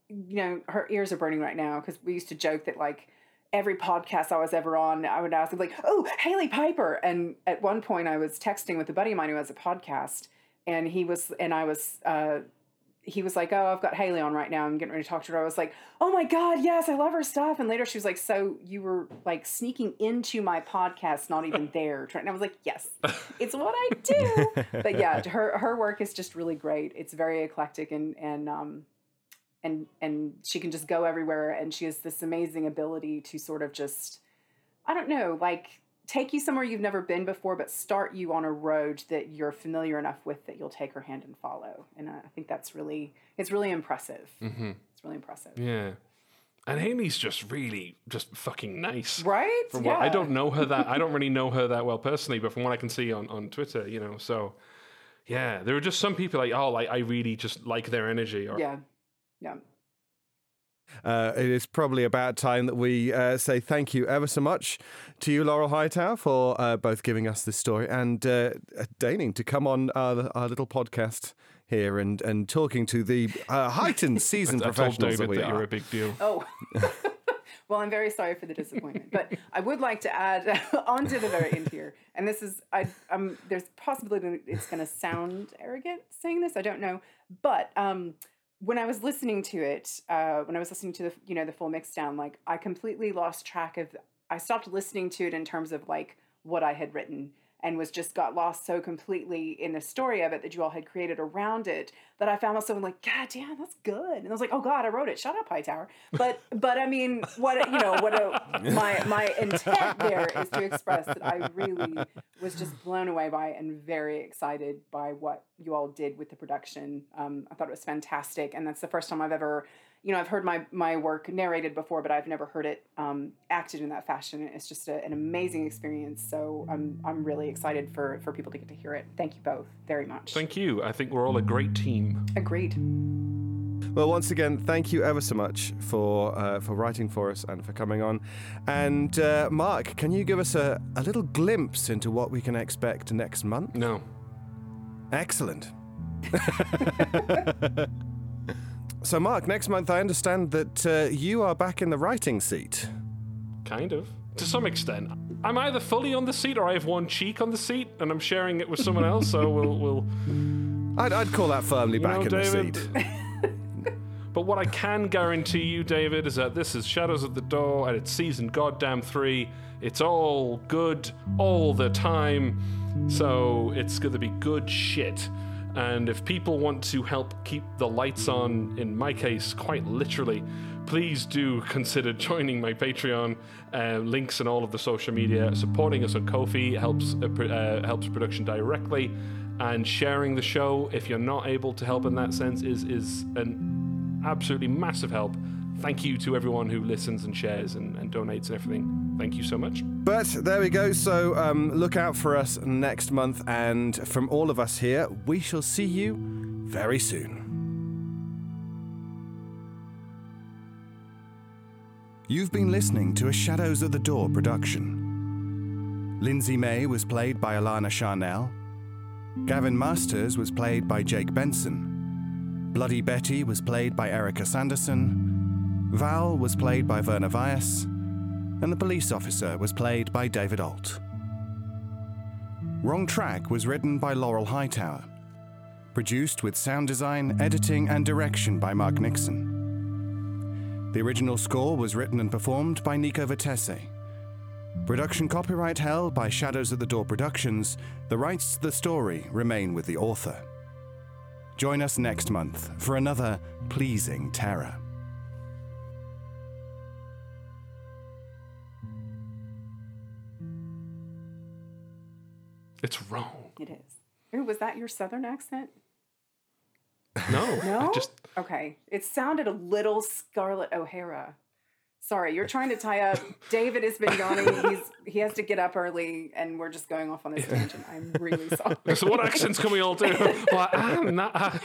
you know, her ears are burning right now because we used to joke that like every podcast I was ever on, I would ask like, "Oh, Hailey Piper." And at one point I was texting with a buddy of mine who has a podcast and he was and I was uh he was like, "Oh, I've got Hailey on right now. I'm getting ready to talk to her." I was like, "Oh my god, yes, I love her stuff." And later she was like, "So you were like sneaking into my podcast, not even there?" <laughs> And I was like, "Yes, it's what I do." <laughs> but yeah, her her work is just really great. It's very eclectic and and um and and she can just go everywhere. And she has this amazing ability to sort of just I don't know, like take you somewhere you've never been before, but start you on a road that you're familiar enough with that you'll take her hand and follow. And I think that's really, it's really impressive. hmm It's really impressive. Yeah. And Hailey's just really just fucking nice. Right? From what I don't know her that I don't really know her that well personally, but from what I can see on, on Twitter, you know, so yeah, there are just some people like, oh, like I really just like their energy or Yeah. Yeah. Uh, it is probably about time that we uh, say thank you ever so much to you, Laurel Hightower, for uh, both giving us this story and uh, deigning to come on our, our little podcast here and, and talking to the uh, heightened <laughs> seasoned I told professionals that we that are. you're a big deal. Oh. <laughs> well, I'm very sorry for the disappointment, but I would like to add <laughs> onto the very end here, and this is, I, um, there's possibility that it's going to sound arrogant saying this. I don't know, but um, when I was listening to it, uh, when I was listening to the, you know, the full mix down, like I completely lost track of. I stopped listening to it in terms of like what I had written and was just got lost so completely in the story of it that you all had created around it that I found myself like, God damn, that's good. And I was like, oh God, I wrote it. Shut up, Hightower. But <laughs> but I mean, what you know, what a, <laughs> my my intent there is to express that I really was just blown away by and very excited by what you all did with the production. Um, I thought it was fantastic, and that's the first time I've ever, you know, I've heard my my work narrated before, but I've never heard it um, acted in that fashion. It's just a, an amazing experience. So I'm I'm really excited for for people to get to hear it. Thank you both very much. Thank you. I think we're all a great team. Agreed. Well, once again, thank you ever so much for uh, for writing for us and for coming on. And uh, Mark, can you give us a, a little glimpse into what we can expect next month? No. Excellent. <laughs> so, Mark, next month I understand that uh, you are back in the writing seat. Kind of. To some extent. I'm either fully on the seat or I have one cheek on the seat and I'm sharing it with someone else, so we'll we'll I'd, I'd call that firmly back know, in David, the seat. <laughs> But what I can guarantee you, David, is that this is Shadows at the Door and it's season goddamn three. It's all good all the time. So it's going to be good shit. And if people want to help keep the lights on, in my case, quite literally, please do consider joining my Patreon. Uh, links in all of the social media. Supporting us on Ko-fi helps uh, uh, helps production directly, and sharing the show if you're not able to help in that sense is is an absolutely massive help. Thank you to everyone who listens and shares and, and donates and everything. Thank you so much. But there we go. So um, look out for us next month. And from all of us here, we shall see you very soon. You've been listening to a Shadows at the Door production. Lindsey May was played by Ilana Charnelle. Gavin Masters was played by Jake Benson. Bloody Betty was played by Erika Sanderson. Val was played by Verna Vyas. And the police officer was played by David Ault. Wrong Track was written by Laurel Hightower. Produced with sound design, editing, and direction by Mark Nixon. The original score was written and performed by Nico Vettese. Production copyright held by Shadows at the Door Productions. The rights to the story remain with the author. Join us next month for another pleasing terror. It's wrong. It is. Ooh, was that your southern accent? No. No. I just Okay. It sounded a little Scarlett O'Hara. Sorry, you're trying to tie up. <laughs> David has been yawning. He's he has to get up early, and we're just going off on this tangent. I'm really <laughs> sorry. so what accents can we all do? Well, I'm not. I,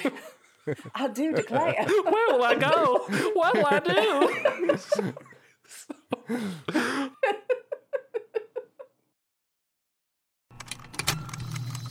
<laughs> I do declare. where will I go? What will I do?